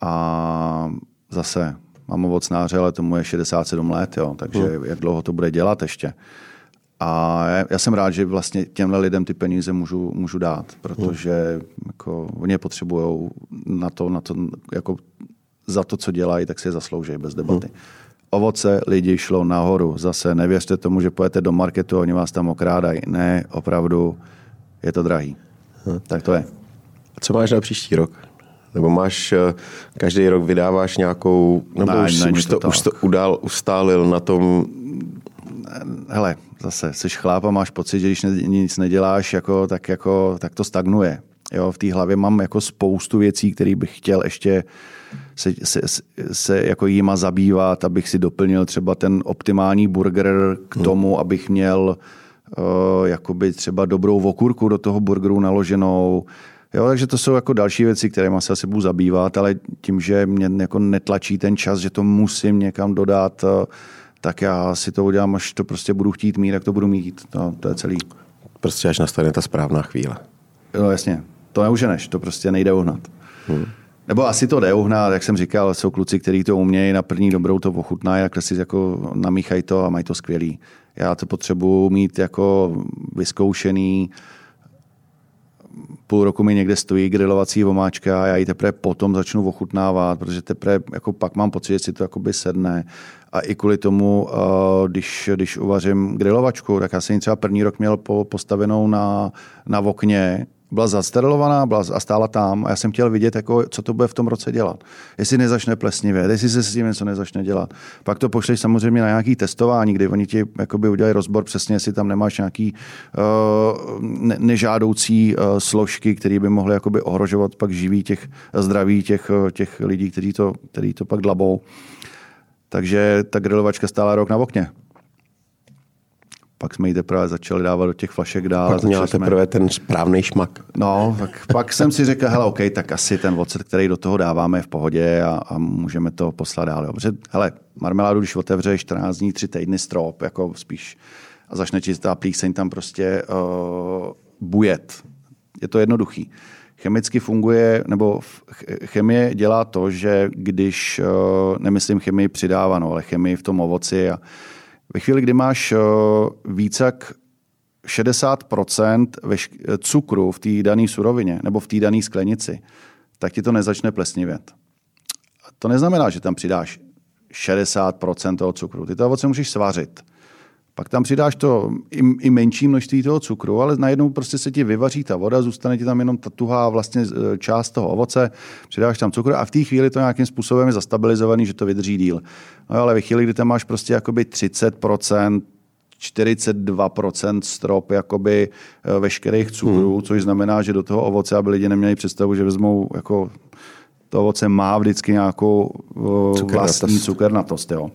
A zase mám ovocnáře, ale tomu je 67 let, jo, takže hmm. jak dlouho to bude dělat ještě. A já jsem rád, že vlastně těmhle lidem ty peníze můžu, můžu dát, protože jako, oni je potřebují na to, na to, jako za to, co dělají, tak si je zaslouží bez debaty. Hmm. Ovoce lidi šlo nahoru. Zase nevěřte tomu, že pojete do marketu a oni vás tam okrádají. Ne, opravdu je to drahý. Hmm. Tak to je. A co máš na příští rok? Nebo máš, eh, každý rok vydáváš nějakou, nebo ne, už, už, to, to už to udál, ustálil na tom hele, zase jsi chláp a máš pocit, že když nic neděláš, jako, tak, jako, tak to stagnuje. Jo, v té hlavě mám jako spoustu věcí, které bych chtěl ještě se, se, se jako jíma zabývat, abych si doplnil třeba ten optimální burger k hmm. tomu, hmm. abych měl uh, jakoby třeba dobrou okurku do toho burgeru naloženou. Jo, takže to jsou jako další věci, které se asi budu zabývat, ale tím, že mě jako netlačí ten čas, že to musím někam dodat, uh, tak já si to udělám, až to prostě budu chtít mít, tak to budu mít. No, to je celý. Prostě až nastane ta správná chvíle. No jasně, to neuženeš, to prostě nejde uhnat. Hmm. Nebo asi to jde uhnat, jak jsem říkal, jsou kluci, kteří to umějí, na první dobrou to ochutnají a si jako namíchají to a mají to skvělý. Já to potřebuji mít jako vyzkoušený, půl roku mi někde stojí grilovací vomáčka a já ji teprve potom začnu ochutnávat, protože teprve jako pak mám pocit, že si to jakoby sedne. A i kvůli tomu, eh, když, když uvařím grilovačku, tak já jsem ji třeba první rok měl postavenou na, na okně, byla zasterilovana byla a stála tam a já jsem chtěl vidět, jako, co to bude v tom roce dělat. Jestli nezačne plesnivě, jestli se s tím něco nezačne dělat. Pak to pošleš samozřejmě na nějaký testování, kdy oni ti jakoby udělají rozbor přesně, jestli tam nemáš nějaký uh, ne- nežádoucí uh, složky, které by mohly jakoby ohrožovat pak živí těch zdraví těch, těch lidí, kteří to, který to pak dlabou. Takže ta grilovačka stála rok na okně. Pak jsme ji teprve začali dávat do těch flašek dál. Pak měla teprve jsme... ten správný šmak. No, tak pak jsem si řekl, hele, OK, tak asi ten ocet, který do toho dáváme je v pohodě a, a můžeme to poslat dál. Protože, hele, marmeládu, když otevřeš 14 dní, 3 týdny strop, jako spíš a začne čistá plíseň tam prostě uh, bujet. Je to jednoduchý. Chemicky funguje, nebo chemie dělá to, že když, uh, nemyslím chemii přidávanou, ale chemii v tom ovoci a ve chvíli, kdy máš eh, více jak 60% cukru v té dané surovině nebo v té dané sklenici, tak ti to nezačne plesnivět. To neznamená, že tam přidáš 60 toho cukru. Ty to ovoce můžeš svařit. Pak tam přidáš to i, i menší množství toho cukru, ale najednou prostě se ti vyvaří ta voda, zůstane ti tam jenom ta tuhá vlastně e, část toho ovoce, přidáš tam cukr a v té chvíli to nějakým způsobem je zastabilizovaný, že to vydrží díl. No ale ve chvíli, kdy tam máš prostě jakoby 30%, 42% strop jakoby e, veškerých cukrů, hmm. což znamená, že do toho ovoce, aby lidi neměli představu, že vezmou jako to ovoce má vždycky nějakou e, vlastní cukernatost. Jo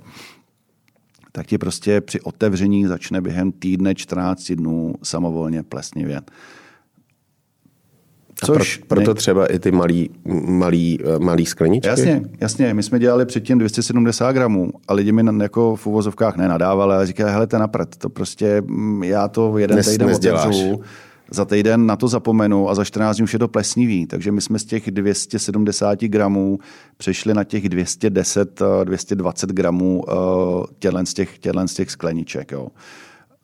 tak ti prostě při otevření začne během týdne 14 dnů samovolně plesnivět. Což pro, proto ne... třeba i ty malý, malý, eh, malý skleničky? Jasně, jasně. My jsme dělali předtím 270 gramů a lidi mi jako v uvozovkách nenadávali, ale říkali, hele, ten napřed, to prostě mm, já to jeden Nes, týden otevřu, za týden na to zapomenu a za 14 dní už je to plesnivý. Takže my jsme z těch 270 gramů přešli na těch 210, 220 eh, gramů uh, tělen z těch, tělen z těch skleniček. Jo.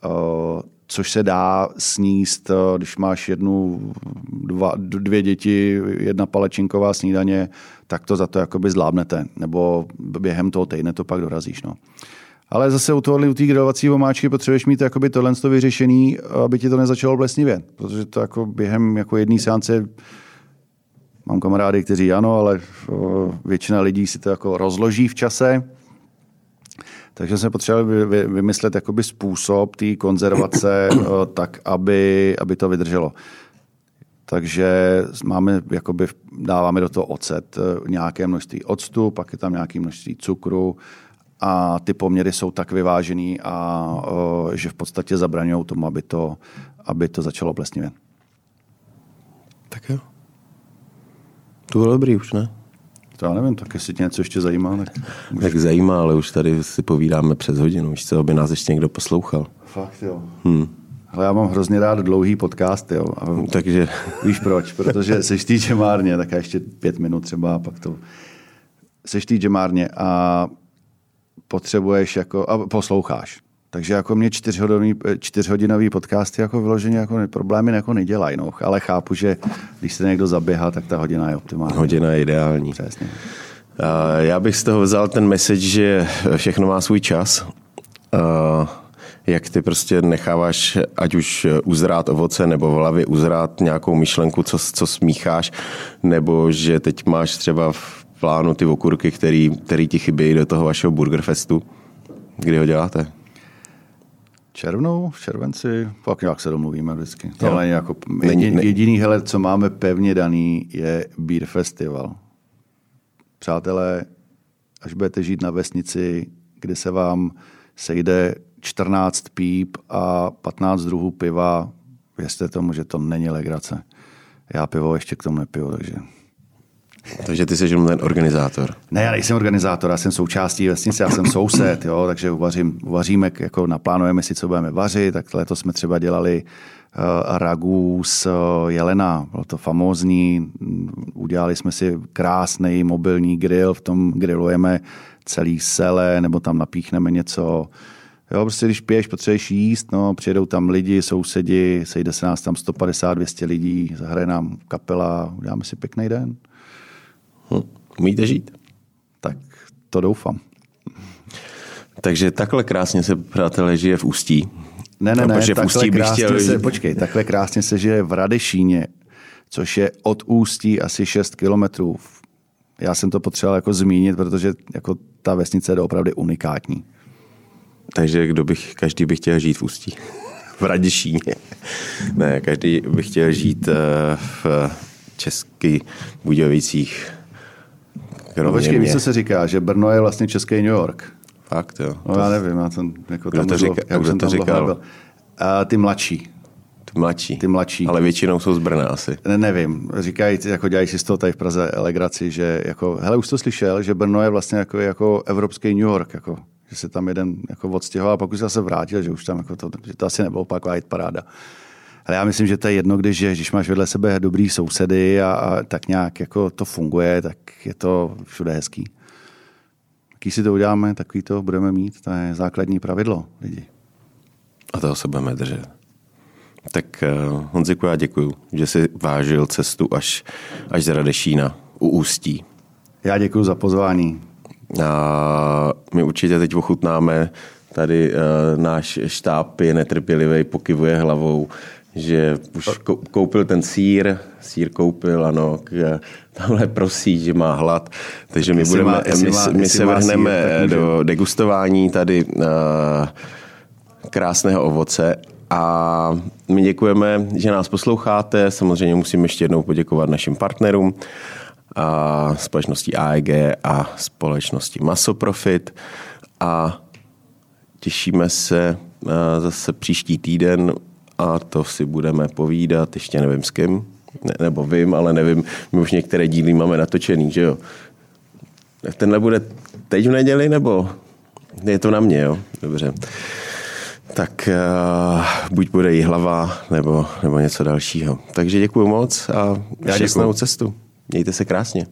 Uh, což se dá sníst, když máš jednu, dva, dvě děti, jedna palečinková snídaně, tak to za to jakoby zlábnete. Nebo během toho týdne to pak dorazíš. No. Ale zase u toho, u té grilovací omáčky potřebuješ mít jakoby tohle to vyřešený, aby ti to nezačalo blesnivět. Protože to jako během jako jedné seance mám kamarády, kteří ano, ale většina lidí si to jako rozloží v čase. Takže jsme potřebovali vymyslet jakoby způsob té konzervace tak, aby, aby to vydrželo. Takže máme, jakoby, dáváme do toho ocet e, nějaké množství octu, pak je tam nějaké množství cukru, a ty poměry jsou tak vyvážený, a, uh, že v podstatě zabraňují tomu, aby to, aby to začalo plesnivět. Tak jo. To bylo dobrý už, ne? To já nevím, tak jestli tě něco ještě zajímá. Tak, už... tak zajímá, ale už tady si povídáme přes hodinu, už se, aby nás ještě někdo poslouchal. Fakt jo. Hmm. Ale já mám hrozně rád dlouhý podcast, jo. A Takže... Víš proč? Protože seš týče márně, tak ještě pět minut třeba, a pak to... Seš týče márně a potřebuješ jako, a posloucháš. Takže jako mě čtyřhodinový, čtyřhodinový podcasty jako vyloženě jako problémy jako nedělají, no. ale chápu, že když se někdo zaběhá, tak ta hodina je optimální. Hodina je ideální. Přesně. Já bych z toho vzal ten message, že všechno má svůj čas. Jak ty prostě necháváš, ať už uzrát ovoce, nebo v hlavě uzrát nějakou myšlenku, co, co smícháš, nebo že teď máš třeba v plánu ty okurky, který, který ti chybí do toho vašeho Burgerfestu? Kdy ho děláte? červnou, v červenci, pak nějak se domluvíme vždycky. To no. jako jediný, jediný hele, co máme pevně daný, je Beer Festival. Přátelé, až budete žít na vesnici, kde se vám sejde 14 píp a 15 druhů piva, věřte tomu, že to není legrace. Já pivo ještě k tomu nepiju, takže takže ty jsi jenom ten organizátor. Ne, já nejsem organizátor, já jsem součástí vesnice, já jsem soused, jo, takže uvařím, uvaříme, jako naplánujeme si, co budeme vařit, tak letos jsme třeba dělali uh, ragu z uh, jelena, bylo to famózní, udělali jsme si krásný mobilní grill, v tom grillujeme celý sele, nebo tam napíchneme něco, Jo, prostě když piješ, potřebuješ jíst, no, přijedou tam lidi, sousedi, sejde se nás tam 150-200 lidí, zahraje nám kapela, uděláme si pěkný den. Hm. Umíte žít? Tak to doufám. Takže takhle krásně se, přátelé, žije v Ústí. Ne, ne, ne, v Ústí bych chtěl... se, počkej, takhle krásně se žije v Radešíně, což je od Ústí asi 6 kilometrů. Já jsem to potřeboval jako zmínit, protože jako ta vesnice je opravdu unikátní. Takže kdo bych, každý by chtěl žít v Ústí. v Radešíně. ne, každý by chtěl žít eh, v Českých Budějovicích no počkej, víš, co se říká, že Brno je vlastně český New York. Fakt, jo. No, já nevím, já jsem, jako kdo to, říká, já kdo to říkal? A ty mladší. Ty mladší. Ty mladší. Ale většinou jsou z Brna asi. Ne, nevím. Říkají, jako dělají si z toho tady v Praze legraci, že jako, hele, už to slyšel, že Brno je vlastně jako, jako evropský New York, jako, že se tam jeden jako odstěhoval a pak už se zase vrátil, že už tam jako to, že to asi nebylo pak paráda. Ale já myslím, že to je jedno, když, je, když máš vedle sebe dobrý sousedy a, a tak nějak jako to funguje, tak je to všude hezký. Když si to uděláme, takový to budeme mít, to je základní pravidlo lidi. A toho se budeme držet. Tak uh, Honziku, já děkuju, že jsi vážil cestu až, až z Radešína u Ústí. Já děkuji za pozvání. A my určitě teď ochutnáme, tady uh, náš štáb je netrpělivý, pokivuje hlavou, že už koupil ten sír, sír koupil, ano, k, tamhle prosí, že má hlad, takže my, budeme, má, my, má, my se vrhneme sír, do degustování tady uh, krásného ovoce. A my děkujeme, že nás posloucháte. Samozřejmě musím ještě jednou poděkovat našim partnerům a společnosti AEG a společnosti Masoprofit. A těšíme se zase příští týden a to si budeme povídat, ještě nevím s kým, ne, nebo vím, ale nevím, my už některé díly máme natočený, že jo. Tenhle bude teď v neděli, nebo je to na mě, jo? Dobře. Tak uh, buď bude jí hlava, nebo, nebo něco dalšího. Takže děkuji moc a šťastnou cestu. Mějte se krásně.